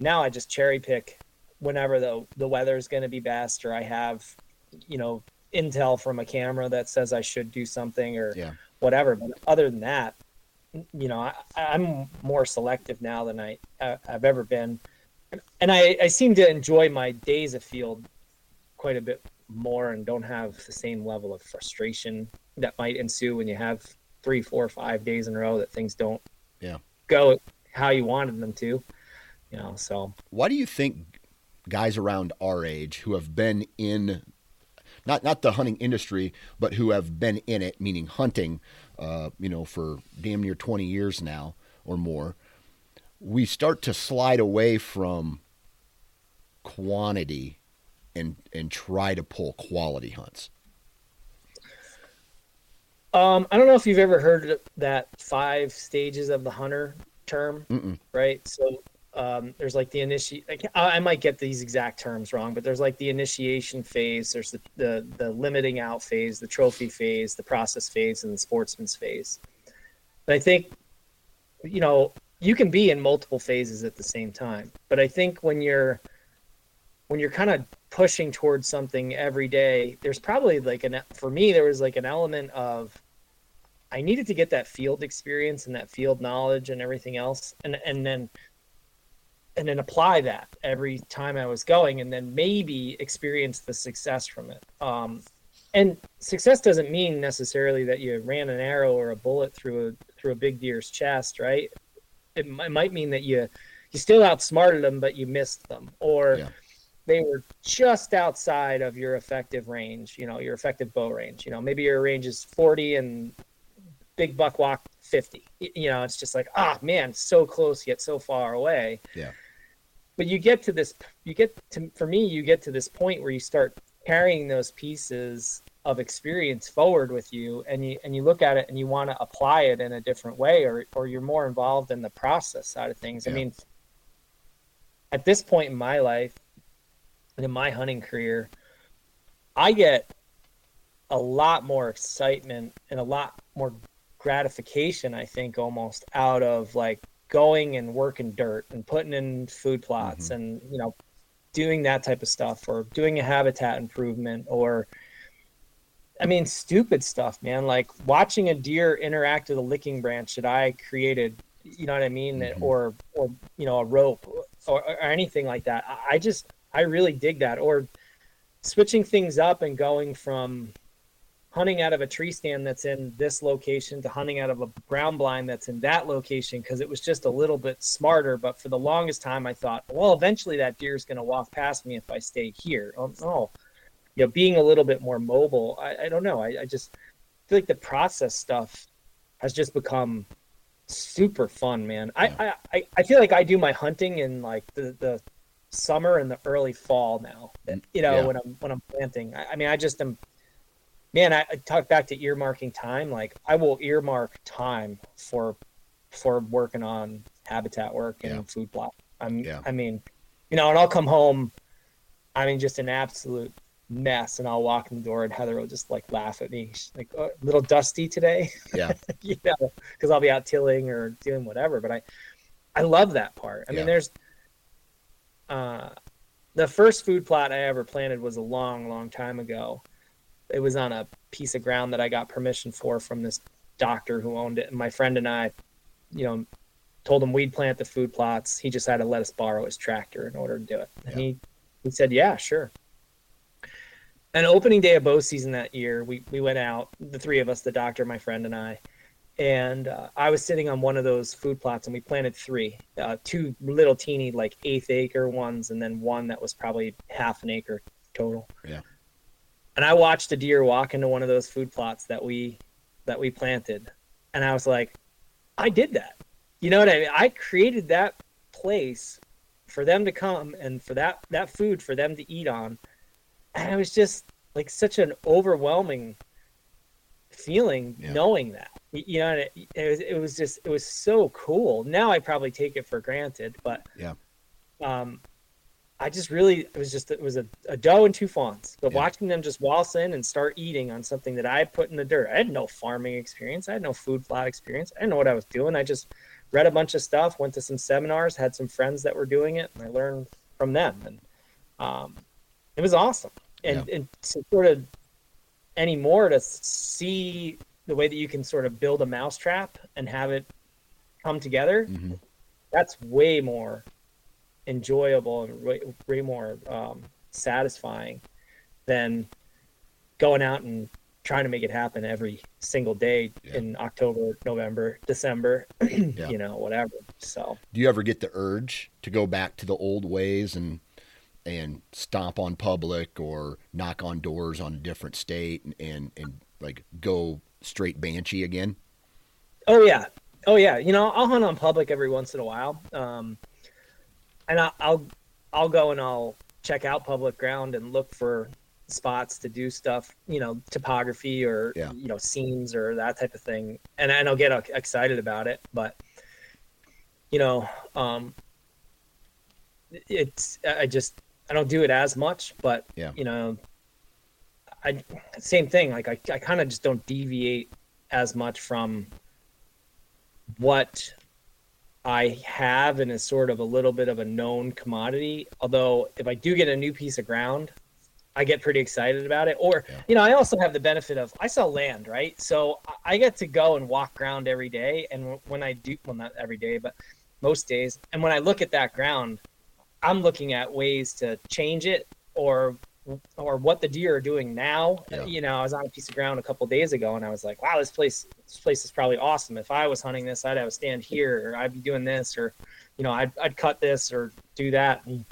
Now I just cherry pick whenever the the weather is going to be best, or I have you know intel from a camera that says I should do something or Yeah. whatever. But other than that, you know, I, I'm more selective now than I I- I've ever been, and I I seem to enjoy my days of field quite a bit more and don't have the same level of frustration that might ensue when you have three, four, five days in a row that things don't Yeah. go how you wanted them to. You know, so Why do you think guys around our age who have been in not not the hunting industry, but who have been in it, meaning hunting, uh, you know, for damn near twenty years now or more, we start to slide away from quantity and and try to pull quality hunts. Um, I don't know if you've ever heard that five stages of the hunter term, Mm-mm. right? So um, there's like the initiate. I, I might get these exact terms wrong, but there's like the initiation phase. There's the, the the limiting out phase, the trophy phase, the process phase, and the sportsman's phase. But I think, you know, you can be in multiple phases at the same time. But I think when you're when you're kind of pushing towards something every day, there's probably like an for me there was like an element of I needed to get that field experience and that field knowledge and everything else, and and then and then apply that every time I was going, and then maybe experience the success from it. Um, and success doesn't mean necessarily that you ran an arrow or a bullet through a through a big deer's chest, right? It, it might mean that you you still outsmarted them, but you missed them, or Yeah. they were just outside of your effective range, you know, your effective bow range. You know, maybe your range is 40 and big buck walk 50. You know, it's just like, ah, man, so close yet so far away. Yeah. But you get to this, you get to, for me, you get to this point where you start carrying those pieces of experience forward with you and you and you look at it and you want to apply it in a different way or or you're more involved in the process side of things. I mean at this point in my life and in my hunting career, I get a lot more excitement and a lot more gratification, I think, almost out of like going and working dirt and putting in food plots and, you know, doing that type of stuff or doing a habitat improvement or, I mean, stupid stuff, man. Like watching a deer interact with a licking branch that I created, you know what I mean? Mhm. Or, or, you know, a rope or, or anything like that. I just, I really dig that. Or switching things up and going from hunting out of a tree stand that's in this location to hunting out of a ground blind that's in that location because it was just a little bit smarter. But for the longest time, I thought, well, eventually that deer is going to walk past me if I stay here. Oh, no. You know, being a little bit more mobile, I, I don't know. I, I just feel like the process stuff has just become super fun, man. I, I, I, I feel like I do my hunting in like the, the summer and the early fall now. You know, Yeah. when I'm when I'm planting. I, I mean, I just am man, I, I talk back to earmarking time. Like I will earmark time for for working on habitat work and Yeah. food plot. I'm Yeah. I mean, you know, and I'll come home, I mean, just an absolute mess, and I'll walk in the door, and Heather will just like laugh at me, She's like "Oh, a little dusty today, Yeah. [laughs] you know, because I'll be out tilling or doing whatever. But I, I love that part. I Yeah. mean, there's uh, the first food plot I ever planted was a long, long time ago. It was on a piece of ground that I got permission for from this doctor who owned it. And my friend and I, you know, told him we'd plant the food plots. He just had to let us borrow his tractor in order to do it. And Yeah. he, he said, yeah, sure. And opening day of bow season that year, we, we went out, the three of us, the doctor, my friend, and I, and uh, I was sitting on one of those food plots, and we planted three, uh, two little teeny like eighth acre ones, and then one that was probably half an acre total. Yeah. And I watched a deer walk into one of those food plots that we that we planted, and I was like, I did that. You know what I mean? I created that place for them to come and for that that food for them to eat on, and it was just like such an overwhelming feeling Yeah. knowing that you know it, it was it was just it was so cool now i probably take it for granted but Yeah. um i just really it was just it was a, a doe and two fawns. But Yeah. watching them just waltz in and start eating on something that i put in the dirt. I had no farming experience. I had no food plot experience. I didn't know what i was doing. I just read a bunch of stuff went to some seminars had some friends that were doing it and i learned from them. And um it was awesome. And, and to sort of anymore to see the way that you can sort of build a mousetrap and have it come together Mhm. that's way more enjoyable and way, way more um, satisfying than going out and trying to make it happen every single day Yeah. in october november december [clears throat] Yeah. you know whatever so Do you ever get the urge to go back to the old ways and and stomp on public or knock on doors on a different state and and, and like go straight banshee again? Oh yeah, oh yeah. You know, I'll hunt on public every once in a while, um, and I, I'll I'll go and I'll check out public ground and look for spots to do stuff. You know, topography or Yeah. you know scenes or that type of thing, and and I'll get uh, excited about it. But you know, um, it's I just I don't do it as much, but Yeah. you know, I same thing. Like I I kind of just don't deviate as much from what I have and is sort of a little bit of a known commodity. Although if I do get a new piece of ground, I get pretty excited about it. Or Yeah. you know, I also have the benefit of I sell land, right? So I- I get to go and walk ground every day. And when I do, well, not every day, but most days. And when I look at that ground, I'm looking at ways to change it or or what the deer are doing now. Yeah. You know, I was on a piece of ground a couple days ago and I was like, wow, this place this place is probably awesome. If I was hunting this, I'd have a stand here or I'd be doing this or you know, I'd I'd cut this or do that and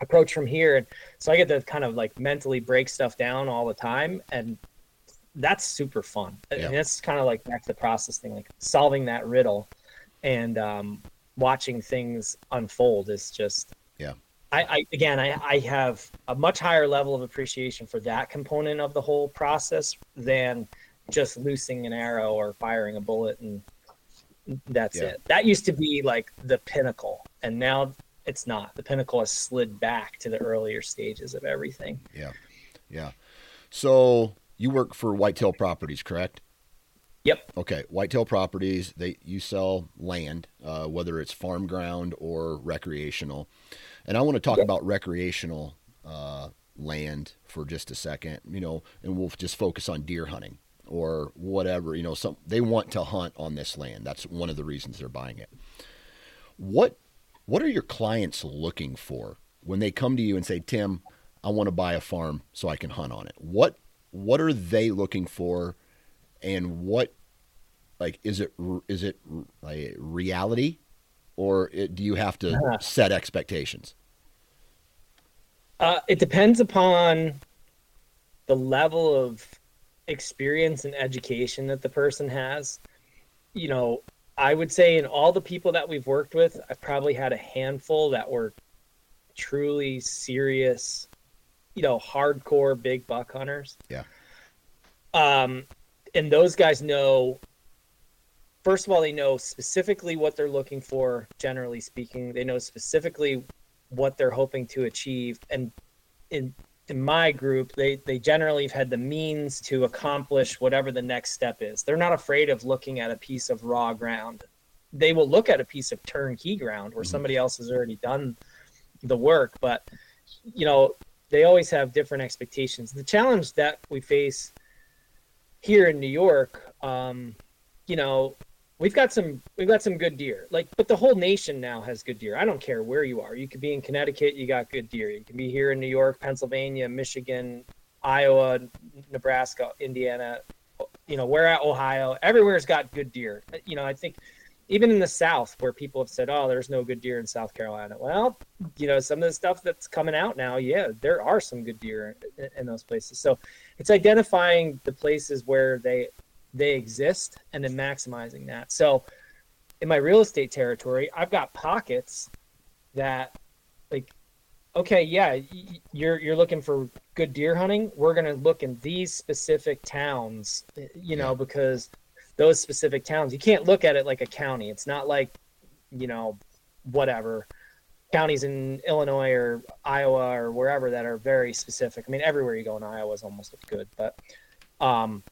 approach from here. And so I get to kind of like mentally break stuff down all the time and that's super fun. Yeah. And it's kind of like back to the process thing, like solving that riddle and um, watching things unfold is just Yeah. I, I again I, I have a much higher level of appreciation for that component of the whole process than just loosing an arrow or firing a bullet and that's Yeah. it. That used to be like the pinnacle and now it's not. The pinnacle has slid back to the earlier stages of everything. Yeah. Yeah. So you work for Whitetail Properties, correct? Yep. Okay, Whitetail Properties. They you sell land, uh, whether it's farm ground or recreational, and I want to talk about recreational uh, land for just a second. You know, and we'll just focus on deer hunting or whatever. You know, some they want to hunt on this land. That's one of the reasons they're buying it. What what are your clients looking for when they come to you and say, Tim, I want to buy a farm so I can hunt on it? What what are they looking for, and what like is it is it like reality, or it, do you have to Uh-huh. set expectations? Uh, it depends upon the level of experience and education that the person has. You know, I would say in all the people that we've worked with, I've probably had a handful that were truly serious, you know, hardcore big buck hunters. Yeah. Um, and those guys know. First of all, they know specifically what they're looking for. Generally speaking, they know specifically what they're hoping to achieve and in in my group they they generally have had the means to accomplish whatever the next step is they're not afraid of looking at a piece of raw ground they will look at a piece of turnkey ground where mm-hmm. somebody else has already done the work, but you know, they always have different expectations. The challenge that we face here in New York, um, you know, we've got some we've got some good deer. Like, but the whole nation now has good deer. I don't care where you are. You could be in Connecticut, you got good deer. You can be here in New York, Pennsylvania, Michigan, Iowa, Nebraska, Indiana, you know, where at Ohio, everywhere's got good deer. You know, I think even in the South where people have said, "Oh, there's no good deer in South Carolina." Well, you know, some of the stuff that's coming out now, yeah, there are some good deer in, in those places. So, it's identifying the places where they they exist and then maximizing that. So, in my real estate territory, I've got pockets that like okay, yeah, you're you're looking for good deer hunting. We're going to look in these specific towns, eh, you know, because those specific towns. You can't look at it like a county. It's not like, you know, whatever counties in Illinois or Iowa or wherever that are very specific. I mean, everywhere you go in Iowa is almost good, but, um,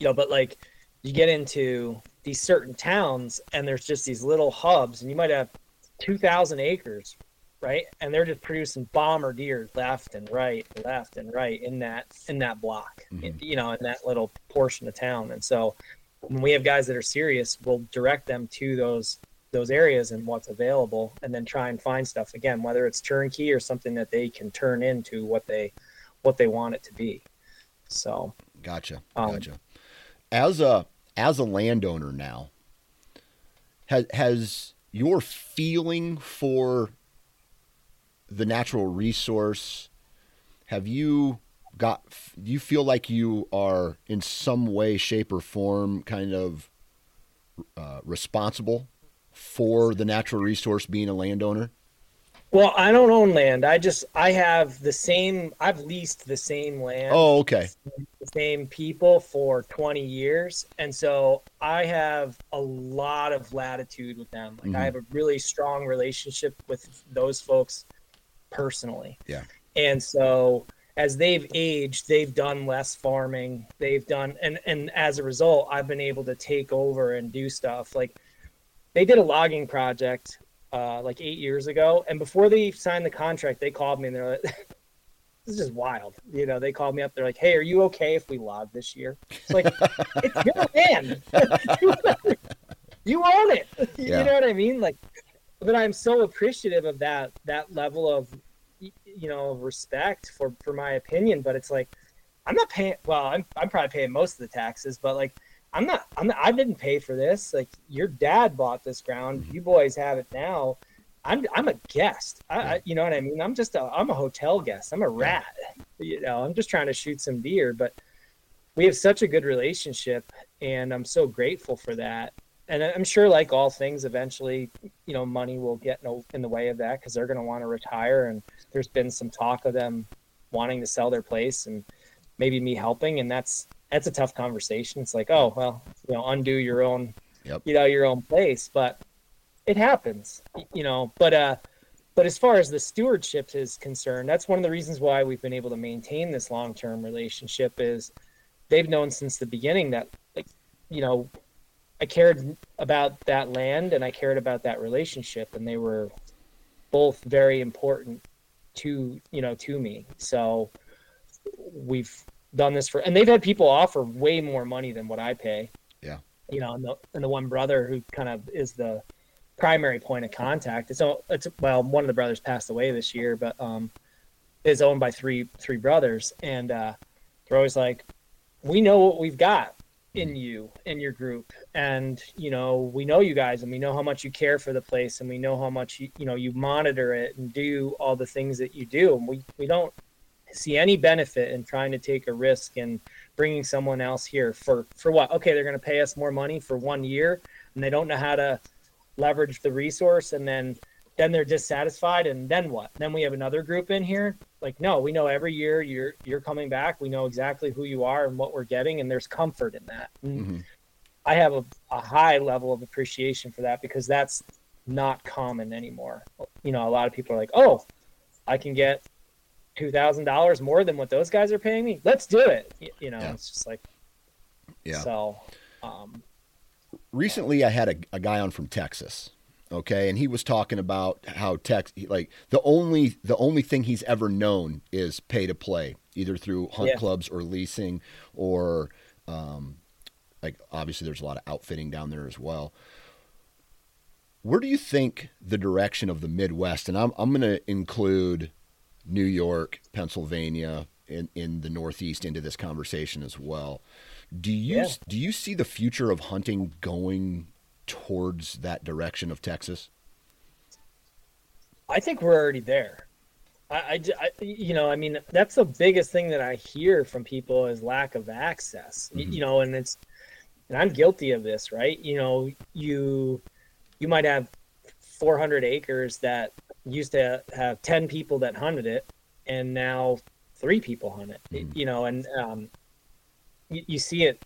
you know, but like you get into these certain towns and there's just these little hubs and you might have 2000 acres right? And they're just producing bomber deer left and right, left and right in that in that block, mm-hmm. you know, in that little portion of town. And so when we have guys that are serious, we'll direct them to those those areas and what's available, and then try and find stuff again, whether it's turnkey or something that they can turn into what they what they want it to be. So gotcha, um, gotcha. As a as a landowner now, has has your feeling for the natural resource, have you got do you feel like you are in some way shape or form kind of uh, responsible for the natural resource being a landowner? Well i don't own land. I just i have the same i've leased the same land oh okay. the same people for 20 years. And so i have a lot of latitude with them. Like mm-hmm. i have a really strong relationship with those folks personally. Yeah. And so as they've aged, they've done less farming. They've done and and as a result, I've been able to take over and do stuff. Like they did a logging project uh, like eight years ago, and before they signed the contract, they called me and they're like, [laughs] "This is just wild." You know, they called me up. They're like, "Hey, are you okay if we log this year?" It's like it's your [laughs] land. [laughs] you own it. Yeah. You know what I mean? Like but I'm so appreciative of that that level of you know respect for for my opinion. But it's like I'm not paying. Well, I'm I'm probably paying most of the taxes, but like I'm not. I'm not, I didn't pay for this. Like your dad bought this ground. Mm-hmm. You boys have it now. I'm I'm a guest. I, I, you know what I mean. I'm just a I'm a hotel guest. I'm a rat. You know, I'm just trying to shoot some deer, but we have such a good relationship, and I'm so grateful for that and I'm sure, like all things, eventually, you know, money will get in, in the way of that because they're going to want to retire. And there's been some talk of them wanting to sell their place, and maybe me helping. And that's that's a tough conversation. It's like, oh well, you know, undo your own, yep. you know, your own place. But it happens, you know. But uh, but as far as the stewardship is concerned, that's one of the reasons why we've been able to maintain this long term relationship. Is they've known since the beginning that, like, you know, I cared about that land and I cared about that relationship, and they were both very important to you know to me. So we've done this for, and they've had people offer way more money than what I pay. Yeah, you know, and the and the one brother who kind of is the primary point of contact. So it's well, one of the brothers passed away this year, but um, is owned by three three brothers, and uh, they're always like, we know what we've got in you in your group. And you know we know you guys and we know how much you care for the place and we know how much you you know you monitor it and do all the things that you do. And we we don't see any benefit in trying to take a risk and bringing someone else here for for what? Okay they're going to pay us more money for one year and they don't know how to leverage the resource and then then they're dissatisfied and then what? Then we have another group in here? Like no we know every year you're you're coming back. We know exactly who you are and what we're getting and there's comfort in that. Mm-hmm. i have a, a high level of appreciation for that because that's not common anymore. You know a lot of people are like oh i can get $2000 more than what those guys are paying me? Let's do it. You know yeah. it's just like yeah. so um recently I had a, a guy on from Texas. Okay, and he was talking about how Tex like the only the only thing he's ever known is pay to play, either through hunt Yeah. clubs or leasing or um, like obviously there's a lot of outfitting down there as well. Where do you think the direction of the Midwest, and I'm I'm going to include New York, Pennsylvania, in in the Northeast into this conversation as well. Do you Yeah. do you see the future of hunting going towards that direction of Texas? I think we're already there. I, I I- you know, I mean, that's the biggest thing that I hear from people is lack of access. Mhm. You know, and it's, and I'm guilty of this, right? You know, you, you might have 400 acres that used to have 10 people that hunted it, and now three people hunt it. Mhm. You know, and um, you, you see it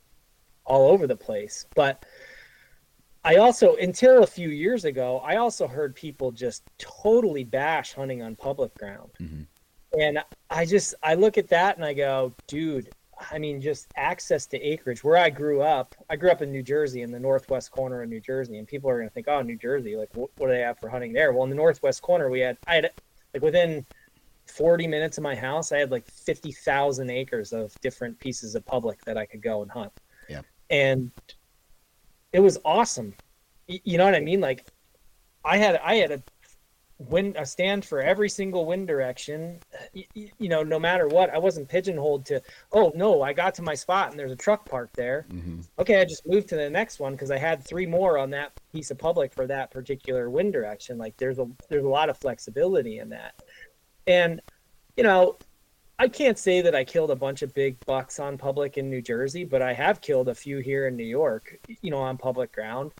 all over the place, but. I also, until a few years ago, I also heard people just totally bash hunting on public ground. Mhm. And I just, I look at that and I go, dude, I mean, just access to acreage. Where I grew up, I grew up in New Jersey, in the northwest corner of New Jersey, and people are going to think, oh, New Jersey, like, what, what do they have for hunting there? Well, in the northwest corner, we had, I had, like, within 40 minutes of my house, I had like 50,000 acres of different pieces of public that I could go and hunt. Yeah. And it was awesome. Y- You know what I mean? Like, I had I had a wind a stand for every single wind direction. Y- y- You know, no matter what, I wasn't pigeonholed to. Oh no, I got to my spot and there's a truck parked there. Mm-hmm. Okay, I just moved to the next one because I had three more on that piece of public for that particular wind direction. Like, there's a there's a lot of flexibility in that, and you know. I can't say that I killed a bunch of big bucks on public in New Jersey, but I have killed a few here in New York, you know, on public ground.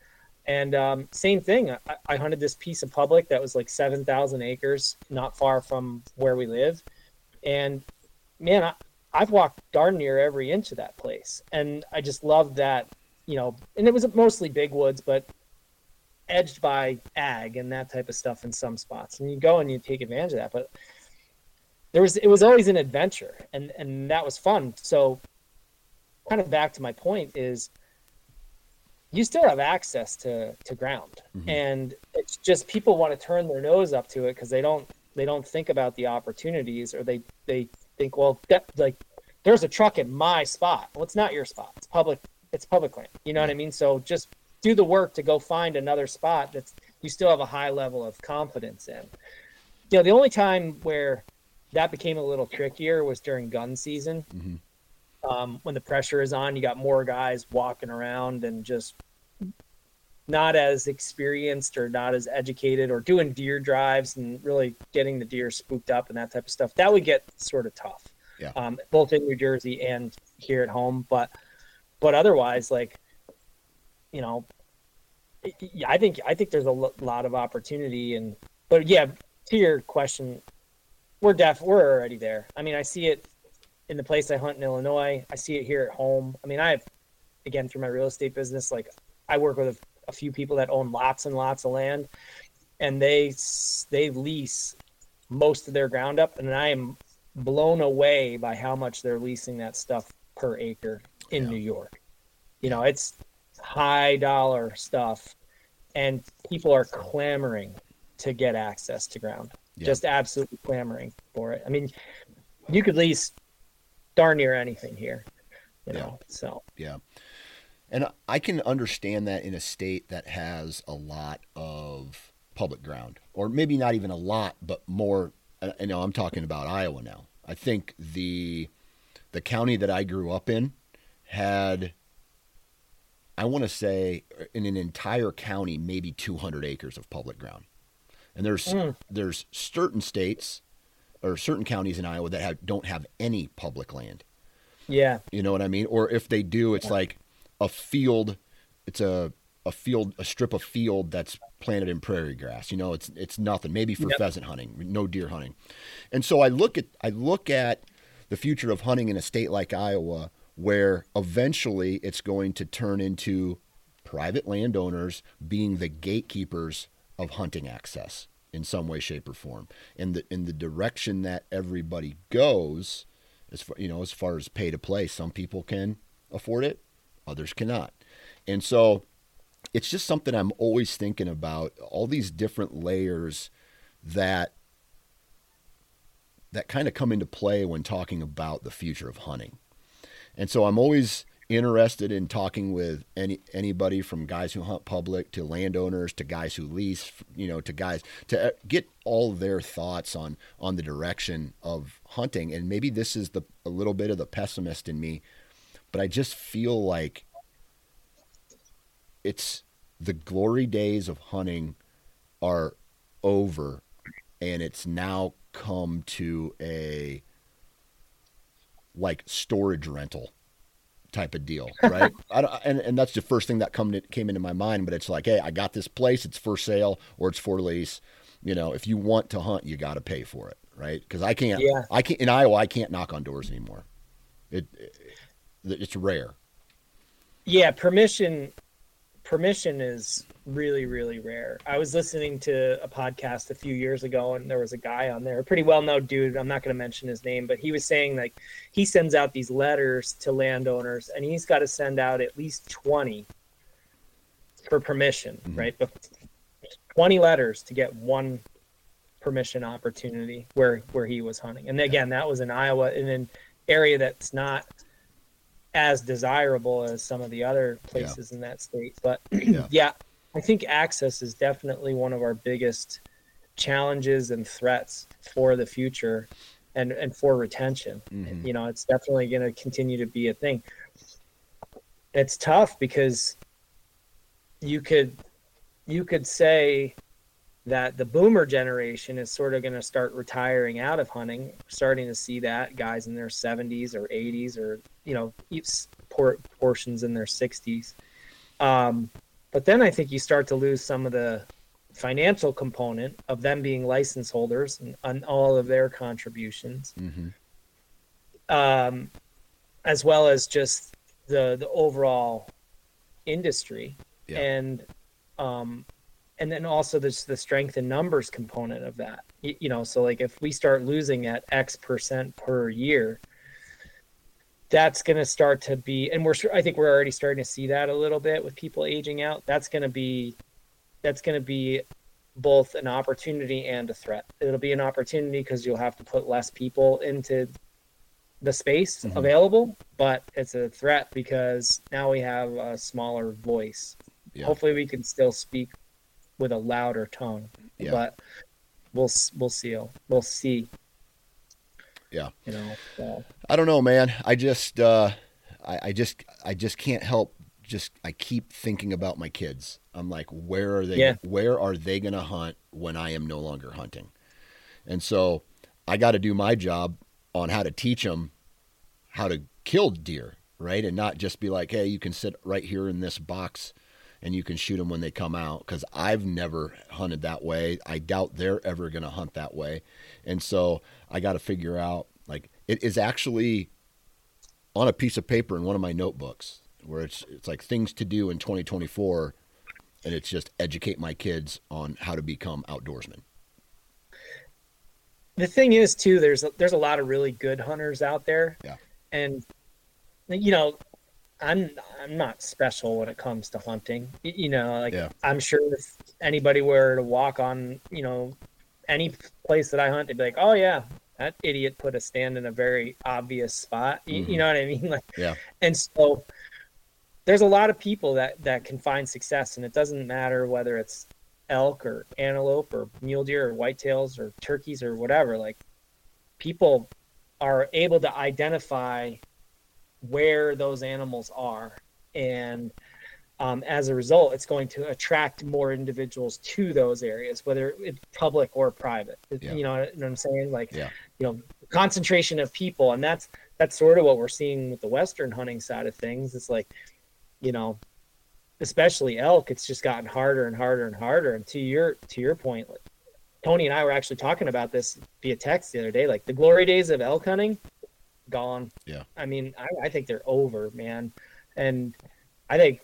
And um, same thing, I, I hunted this piece of public that was like 7,000 acres, not far from where we live. And man, I, I've walked darn near every inch of that place. And I just loved that, you know, and it was mostly big woods, but edged by ag and that type of stuff in some spots. And you go and you take advantage of that. But there was, it was always an adventure and, and that was fun. So kind of back to my point is, you still have access to to ground. Mhm. and it's just people want to turn their nose up to it because they don't they don't think about the opportunities or they they think well that like there's a truck in my spot. Well it's not your spot. It's public it's public land. You know what i mean? So just do the work to go find another spot that's you still have a high level of confidence in. You know the only time where that became a little trickier was during gun season Mhm. um, when the pressure is on, you got more guys walking around and just not as experienced or not as educated or doing deer drives and really getting the deer spooked up and that type of stuff. That would get sort of tough, Yeah. um, both in New Jersey and here at home. But but otherwise, like you know, I- I think I think there's a lot of opportunity and but yeah, to your question, we're def we're already there. I mean, I see it in the place I hunt in Illinois. I see it here at home. I mean, I have, again, through my real estate business, like I work with a, a few people that own lots and lots of land, and they they lease most of their ground up, and I am blown away by how much they're leasing that stuff per acre in Yeah. New York. You know, it's high dollar stuff, and people are clamoring to get access to ground. Yeah. Just absolutely clamoring for it. I mean, you could lease darn near anything here, you Yeah. know. So Yeah. And I can understand that in a state that has a lot of public ground, or maybe not even a lot, but more. I I know I'm talking about Iowa now. I think the the county that I grew up in had, I want to say, in an entire county, maybe 200 acres of public ground. And there's Mm. there's certain states or certain counties in Iowa that have, don't have any public land. yeah, You know what I mean? Or if they do, it's like a field. It's a a field, a strip of field that's planted in prairie grass. You know, it's it's nothing. Maybe for Yep. pheasant hunting, no deer hunting. And so I look at I look at the future of hunting in a state like Iowa, where eventually it's going to turn into private landowners being the gatekeepers of hunting access in some way, shape, or form. And the in the direction that everybody goes, as far you know, as far as pay to play, some people can afford it, others cannot. And so it's just something I'm always thinking about. All these different layers that that kind of come into play when talking about the future of hunting. And so I'm always interested in talking with any anybody from guys who hunt public to landowners to guys who lease, you know, to guys to uh, get all their thoughts on on the direction of hunting. And maybe this is the a little bit of the pessimist in me, but I just feel like it's the glory days of hunting are over and it's now come to a like storage rental type of deal, [laughs] right? and and that's the first thing that come to, came into my mind. But it's like, hey, I got this place. It's for sale or it's for lease. You know, if you want to hunt, you got to pay for it, right? Because I can't. Yeah. I can't in Iowa. I can't knock on doors anymore. It, it it's rare. Yeah, permission permission is really really rare. I was listening to a podcast a few years ago and there was a guy on there a pretty well-known dude. I'm not going to mention his name but he was saying like he sends out these letters to landowners and he's got to send out at least 20 for permission mm-hmm. right? 20 letters to get one permission opportunity where where he was hunting. And again that was in iowa in an area that's not as desirable as some of the other places yeah. in that state. But [clears throat] yeah. yeah, I think access is definitely one of our biggest challenges and threats for the future and, and for retention. Mm-hmm. You know, it's definitely going to continue to be a thing. It's tough because you could you could say that the boomer generation is sort of going to start retiring out of hunting. starting to see that guys in their 70s or 80s or you know portions in their 60s. Um, but then I think you start to lose some of the financial component of them being license holders and on all of their contributions, mm-hmm. um, as well as just the the overall industry yeah. and um, and then also there's the strength and numbers component of that you, you know so like if we start losing at x percent per year that's going to start to be and we're i think we're already starting to see that a little bit with people aging out that's going to be that's going to be both an opportunity and a threat it'll be an opportunity because you'll have to put less people into the space mm-hmm. available but it's a threat because now we have a smaller voice yeah. hopefully we can still speak with a louder tone. Yeah. But we'll we'll see. We'll see. Yeah. You know. So. I don't know, man. I just uh, I, I just I just can't help. Just I keep thinking about my kids. I'm like, where are they? Yeah. Where are they going to hunt when I am no longer hunting? And so I got to do my job on how to teach them how to kill deer, right? And not just be like, hey, you can sit right here in this box and you can shoot them when they come out because I've never hunted that way. I doubt they're ever going to hunt that way. And so I got to figure out like it is actually on a piece of paper in one of my notebooks where it's it's like things to do in 2024 and it's just educate my kids on how to become outdoorsmen. The thing is too there's a, there's a lot of really good hunters out there. Yeah. And you know, I'm I'm not special when it comes to hunting. You know, like yeah. I'm sure if anybody were to walk on, you know, any place that I hunt, they'd be like, "Oh yeah, that idiot put a stand in a very obvious spot." You, mm-hmm. you know what I mean? [laughs] Like, yeah. And so there's a lot of people that that can find success, and it doesn't matter whether it's elk or antelope or mule deer or whitetails or turkeys or whatever. Like, people are able to identify where those animals are. And um, as a result, it's going to attract more individuals to those areas, whether it's public or private. Yeah. You, know, what I'm saying? Like, yeah. you know, concentration of people, and that's that's sort of what we're seeing with the western hunting side of things. It's like, you know, especially elk, it's just gotten harder and harder and harder. And to your to your point, like, Tony and I were actually talking about this via text the other day. Like the glory days of elk hunting gone. Yeah. I mean, I, I think they're over, man. And I think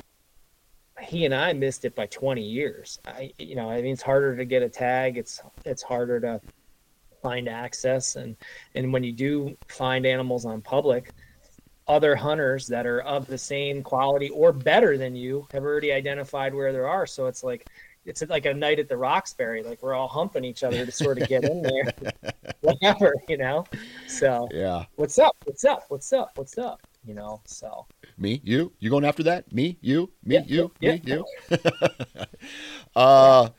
he and I missed it by 20 years. I, you know, I mean, it's harder to get a tag. It's, it's harder to find access. And, and when you do find animals on public, other hunters that are of the same quality or better than you have already identified where there are. So it's like it's like a night at the Roxbury. Like we're all humping each other to sort of get in there, [laughs] [laughs] whatever, you know. So yeah, what's up? What's up? What's up? What's up? You know. So me, you, you going after that? Me, you, me, Yeah, you, yeah. me, you. [laughs] uh,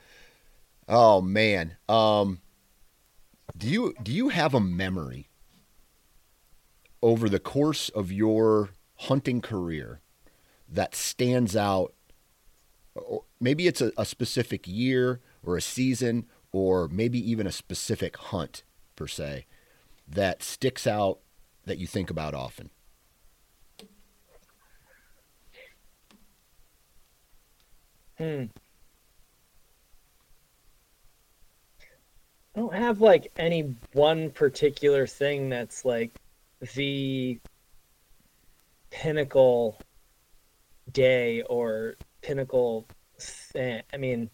oh man. Um, do you do you have a memory over the course of your hunting career that stands out? Maybe it's a, a specific year or a season, or maybe even a specific hunt per se that sticks out that you think about often. Hmm. I don't have like any one particular thing that's like the pinnacle day or pinnacle thing. I mean,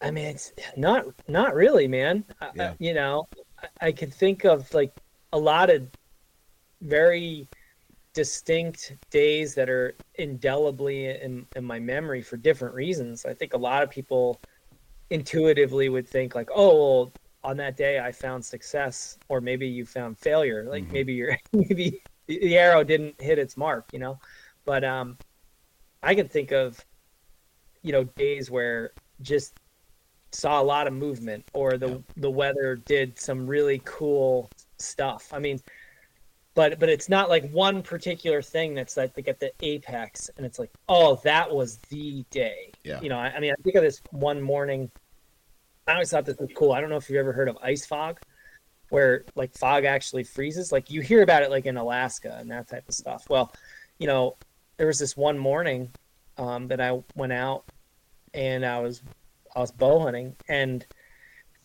I mean, it's not not really, man. I- I- you know, I, I could think of like a lot of very distinct days that are indelibly in, in my memory for different reasons. I think a lot of people intuitively would think like, oh, well, on that day I found success, or maybe you found failure. Like Mhm. maybe you're [laughs] maybe the arrow didn't hit its mark, you know. But um, I can think of you know days where just saw a lot of movement, or the Yeah. the weather did some really cool stuff. I mean, but but it's not like one particular thing that's like at the apex, and it's like, oh, that was the day. Yeah. You know, I, I mean, I think of this one morning. I always thought this was cool. I don't know if you've ever heard of ice fog, where like fog actually freezes. Like you hear about it like in Alaska and that type of stuff. Well, you know, there was this one morning um, that I went out and I was I was bow hunting and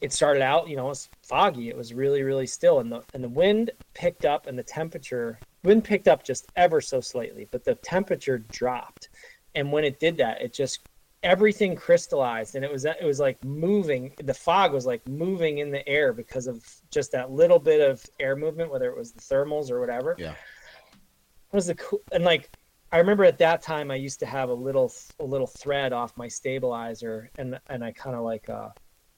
it started out, you know, it was foggy. It was really, really still, and the and the wind picked up, and the temperature wind picked up just ever so slightly, but the temperature dropped. And when it did that, it just everything crystallized, and it was it was like moving. The fog was like moving in the air because of just that little bit of air movement, whether it was the thermals or whatever. Yeah. It was the cool and like I remember at that time I used to have a little a little thread off my stabilizer, and and I kind of like uh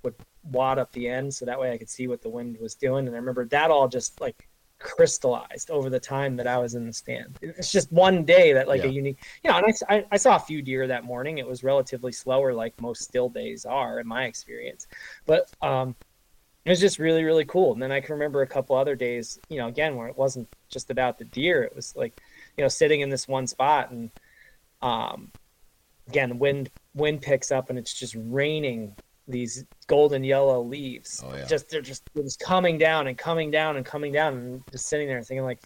would wad up the end so that way I could see what the wind was doing. And I remember that all just like crystallized over the time that I was in the stand. It's just one day that like Yeah. a unique, you know. And I, I saw a few deer that morning. It was relatively slower, like most still days are in my experience. But um, it was just really really cool. And then I can remember a couple other days, you know, again where it wasn't just about the deer. It was like, you know, sitting in this one spot and um, again wind wind picks up and it's just raining these golden yellow leaves. Oh, yeah. Just they're just was coming down and coming down and coming down and just sitting there and thinking like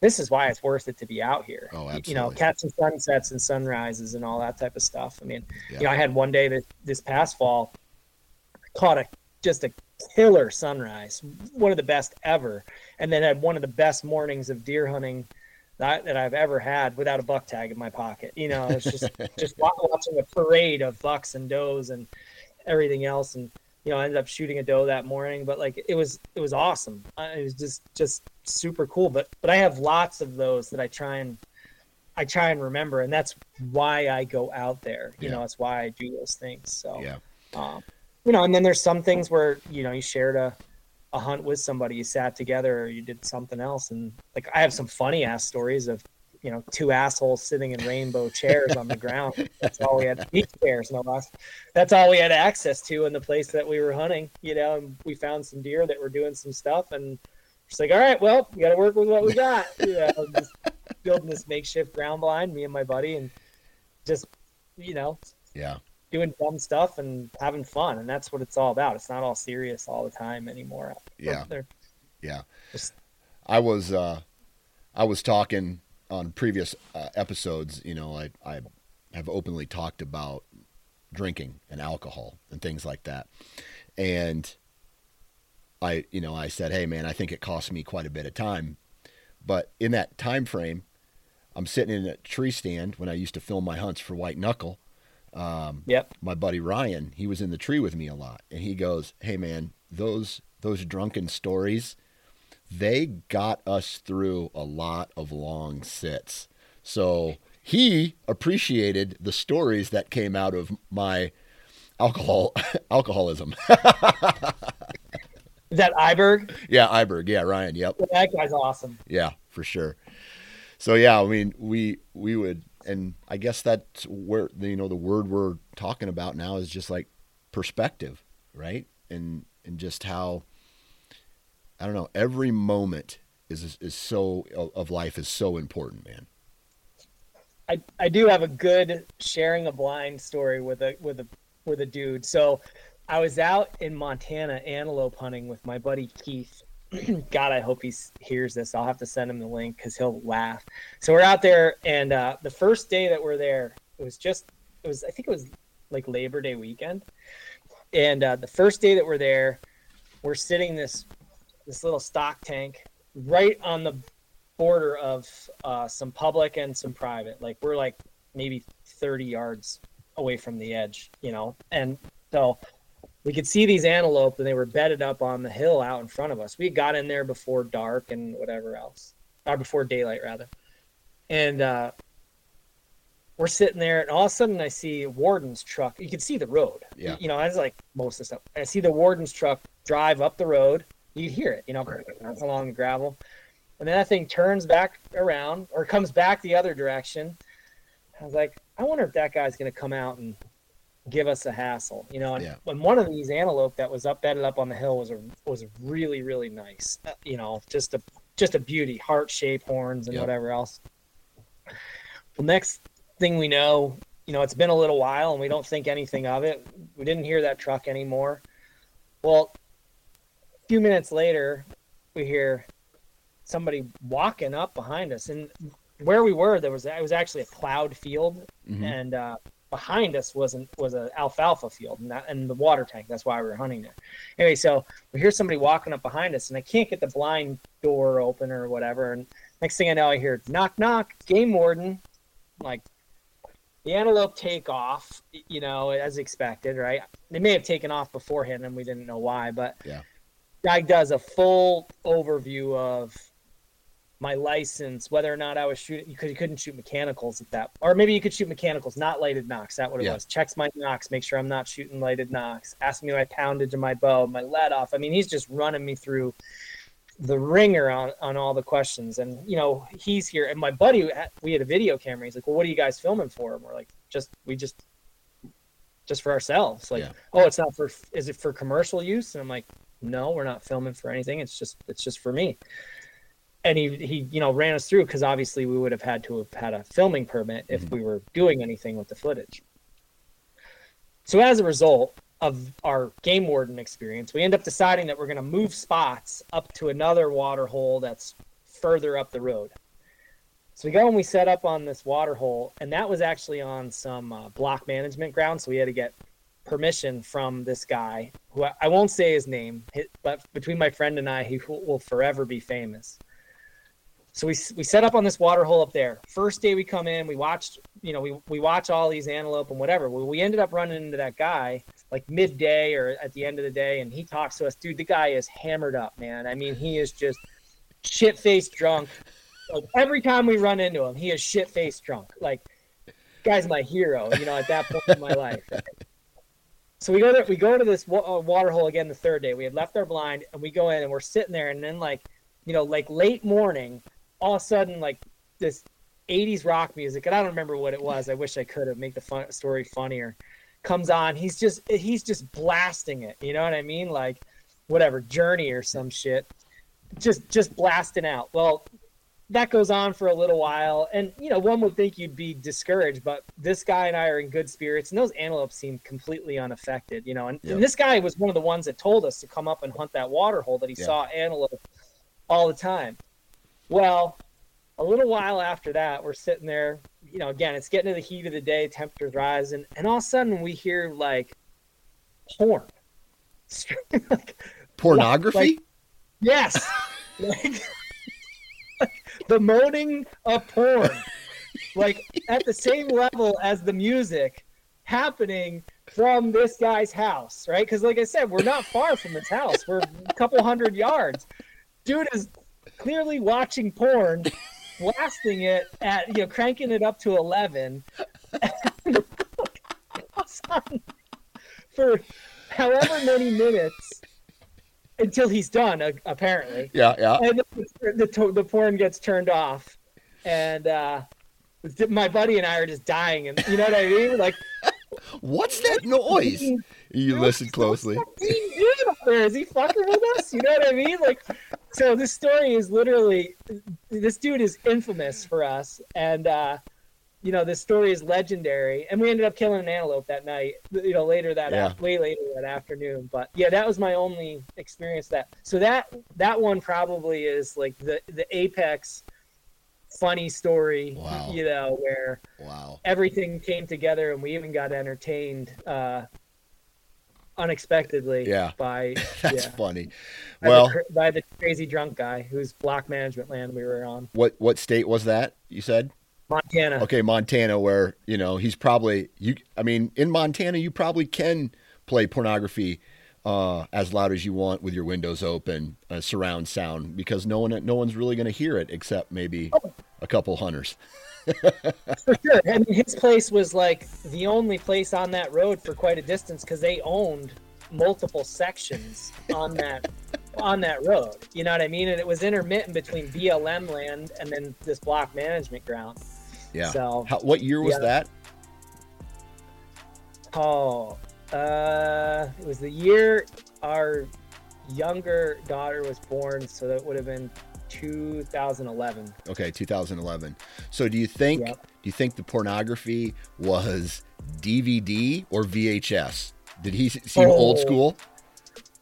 this is why it's worth it to be out here. Oh, Y- You know, catching sunsets and sunrises and all that type of stuff. I mean, Yeah. you know, I had one day that this past fall caught a just a killer sunrise, one of the best ever, and then had one of the best mornings of deer hunting that, that I've ever had without a buck tag in my pocket. You know, it's just [laughs] just wa- watching a parade of bucks and does and everything else, and you know, I ended up shooting a doe that morning. But like, it was it was awesome. It was just just super cool. But but I have lots of those that I try and I try and remember, and that's why I go out there. You Yeah. know, it's why I do those things. So Yeah. um, you know, and then there's some things where you know you shared a a hunt with somebody, you sat together, or you did something else, and like I have some funny ass stories of you know two assholes sitting in rainbow [laughs] chairs on the ground. That's all we had beach chairs, no less. That's all we had access to in the place that we were hunting. You know, and we found some deer that were doing some stuff, and just like, all right, well, we got to work with what we got. You know, just building this makeshift ground blind, me and my buddy, and just you know Yeah. Doing dumb stuff and having fun and that's what it's all about it's not all serious all the time anymore Yeah. [laughs] They're- Yeah. Just- I was uh I was talking on previous uh, episodes, you know, I I have openly talked about drinking and alcohol and things like that. And I, you know, I said, "Hey man, I think it cost me quite a bit of time." But in that time frame, I'm sitting in a tree stand when I used to film my hunts for white knuckle. Um, yep my buddy Ryan, he was in the tree with me a lot, and he goes, "Hey man, those those drunken stories, they got us through a lot of long sits. So he appreciated the stories that came out of my alcohol [laughs] alcoholism. Is that Iberg? Yeah, Iberg. Yeah, Ryan. Yep. that guy's awesome. Yeah, for sure. So yeah, I mean, we we would, and I guess that's where you know the word we're talking about now is just like perspective, right? And and just how I don't know, every moment is is so of life is so important, man. I, I do have a good sharing a blind story with a with a with a dude. So I was out in Montana antelope hunting with my buddy Keith. [clears throat] God, I hope he hears this. I'll have to send him the link because he'll laugh. So we're out there, and uh, the first day that we're there, it was just it was I think it was like Labor Day weekend, and uh, the first day that we're there, we're sitting this this little stock tank right on the border of uh, some public and some private. Like we're like maybe 30 yards away from the edge, you know, and so we could see these antelope and they were bedded up on the hill out in front of us. We got in there before dark and whatever else, or before daylight rather, and uh, we're sitting there, and all of a sudden I see Warden's truck. You can see the road. Yeah. You know, I was like most of the stuff. I see the Warden's truck drive up the road. You hear it, you know, along the gravel. And then that thing turns back around or comes back the other direction. I was like, I wonder if that guy's going to come out and give us a hassle, you know. And Yeah. when one of these antelope that was up bedded up on the hill was a was really really nice, uh, you know, just a just a beauty, heart shape, horns and Yep. whatever else. Well, next thing we know, you know, it's been a little while and we don't think anything of it. We didn't hear that truck anymore. Well, a few minutes later, we hear somebody walking up behind us, and where we were, there was it was actually a plowed field, Mhm. and uh, behind us was an was an alfalfa field, and, that, and the water tank. That's why we were hunting there. Anyway, so we hear somebody walking up behind us, and I can't get the blind door open or whatever. And next thing I know, I hear knock knock, game warden, like the antelope take off, you know, as expected, right? They may have taken off beforehand and we didn't know why, but Yeah. guy does a full overview of my license, whether or not I was shooting. You, could, you couldn't shoot mechanicals at that, or maybe you could shoot mechanicals, not lighted nocks. That what it Yeah. was. Checks my nocks, make sure I'm not shooting lighted nocks. Asks me my poundage of my bow, my let off. I mean, he's just running me through the wringer on on all the questions. And you know, he's here, and my buddy, we had a video camera. He's like, "Well, what are you guys filming for?" And we're like, "Just we just." Just for ourselves, like, Yeah. oh, it's not for. Is it for commercial use? And I'm like, no, we're not filming for anything. It's just it's just for me. And he he you know ran us through because obviously we would have had to have had a filming permit if we were doing anything with the footage. So as a result of our game warden experience, we end up deciding that we're going to move spots up to another water hole that's further up the road. So we go and we set up on this water hole, and that was actually on some uh, block management ground. So we had to get permission from this guy who I, I won't say his name, but between my friend and I, he will forever be famous. So we, we set up on this water hole up there. First day we come in, we watched, you know, we, we watch all these antelope and whatever. Well, we ended up running into that guy like midday or at the end of the day, and he talks to us. Dude, the guy is hammered up, man. I mean, he is just shit faced drunk. Like every time we run into him, he is shit faced drunk. Like, guy's my hero, you know, at that point in my [laughs] life. So we go there. We go to this uh, water hole again the third day. We had left our blind, and we go in, and we're sitting there, and then like, you know, like late morning, all of a sudden, like this '80s rock music, and I don't remember what it was. I wish I could have make the fun- story funnier. Comes on. He's just he's just blasting it. You know what I mean? Like, whatever Journey or some shit. Just just blasting out. Well, that goes on for a little while and you know one would think you'd be discouraged but this guy and i are in good spirits and those antelopes seem completely unaffected you know and, Yep. and this guy was one of the ones that told us to come up and hunt that water hole that he Yeah. saw antelope all the time well a little while after that we're sitting there you know again it's getting to the heat of the day temperatures rising and all of a sudden we hear like porn [laughs] like Pornography? like- Yes. like, like [laughs] the moaning of porn. Like at the same level as the music happening from this guy's house, right? Because like I said, we're not far from his house. We're a couple hundred yards. dude is clearly watching porn, [laughs] blasting it at you know, cranking it up to eleven. [laughs] for however many minutes until he's done, apparently. Yeah, yeah. And the, the, the porn gets turned off, and uh, my buddy and I are just dying, and you know what I mean? Like, what's that noise? You listen closely. Is he fucking with us? You know what I mean? Like, so this story is literally, this dude is infamous for us, and uh, you know this story is legendary. And we ended up killing an antelope that night. You know, later that yeah. way later that afternoon. But yeah, that was my only experience. That so that that one probably is like the the apex funny story, wow. you know, where wow. everything came together and we even got entertained uh, unexpectedly yeah. [laughs] by That's yeah, funny. By well, the, by the crazy drunk guy whose block management land we were on. What what state was that? You said Montana. Okay, Montana, where you know he's probably you. I mean, in Montana, you probably can play pornography uh, as loud as you want with your windows open, uh, surround sound, because no one no one's really going to hear it except maybe a couple hunters. for sure. I mean, his place was like the only place on that road for quite a distance because they owned multiple sections on that on that road. You know what I mean? And it was intermittent between BLM land and then this block management ground. Yeah. So, How, what year was yeah. that? Oh, uh, it was the year our younger daughter was born, so that would have been 2011. Okay, 2011. So do you think yep. do you think the pornography was DVD or VHS? Did he seem oh, old school?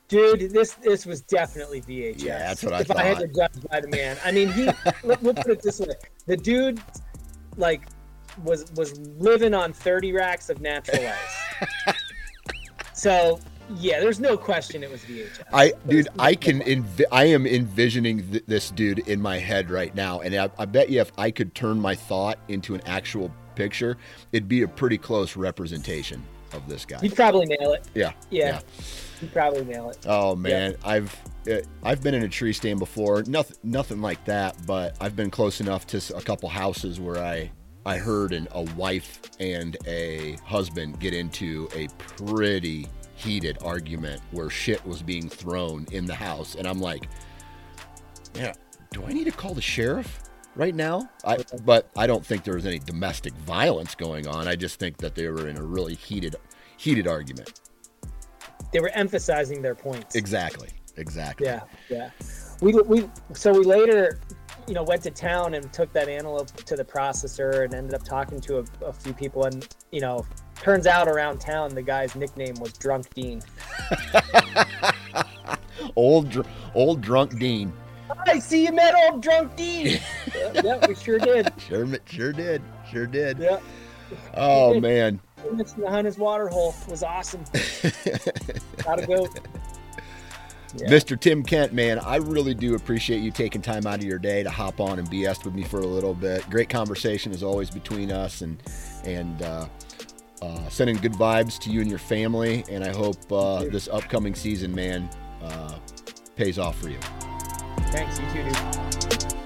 Dude, this this was definitely VHS. Yeah, that's what I if thought. If I had to judge by the man, I mean, he. [laughs] let, we'll put it this way: the dude, like, was was living on 30 racks of natural ice. [laughs] so yeah, there's no question it was VHS. I, dude, I can, envi- I am envisioning th- this dude in my head right now, and I, I, bet you if I could turn my thought into an actual picture, it'd be a pretty close representation of this guy. You'd probably nail it. Yeah. Yeah. yeah. You'd probably nail it. Oh man, I've uh, I've been in a tree stand before. Nothing nothing like that, but I've been close enough to a couple houses where I I heard an, a wife and a husband get into a pretty heated argument where shit was being thrown in the house. And I'm like, yeah, do I need to call the sheriff right now? I, but I don't think there was any domestic violence going on. I just think that they were in a really heated, heated argument. They were emphasizing their points. Exactly. Exactly. Yeah. Yeah. We, we, so we later, you know, went to town and took that antelope to the processor and ended up talking to a, a few people. And, you know, Turns out around town, the guy's nickname was Drunk Dean. [laughs] old, dr- old drunk Dean. I see you met old drunk Dean. [laughs] yeah, yeah, we sure did. Sure, sure did. Sure did. Yeah. Oh man. Behind his water hole was awesome. [laughs] Gotta go. Yeah. Mr. Tim Kent, man, I really do appreciate you taking time out of your day to hop on and BS with me for a little bit. Great conversation as always between us, and and uh, uh, sending good vibes to you and your family. And I hope uh, this upcoming season, man, uh, pays off for you. Thanks. You too, dude.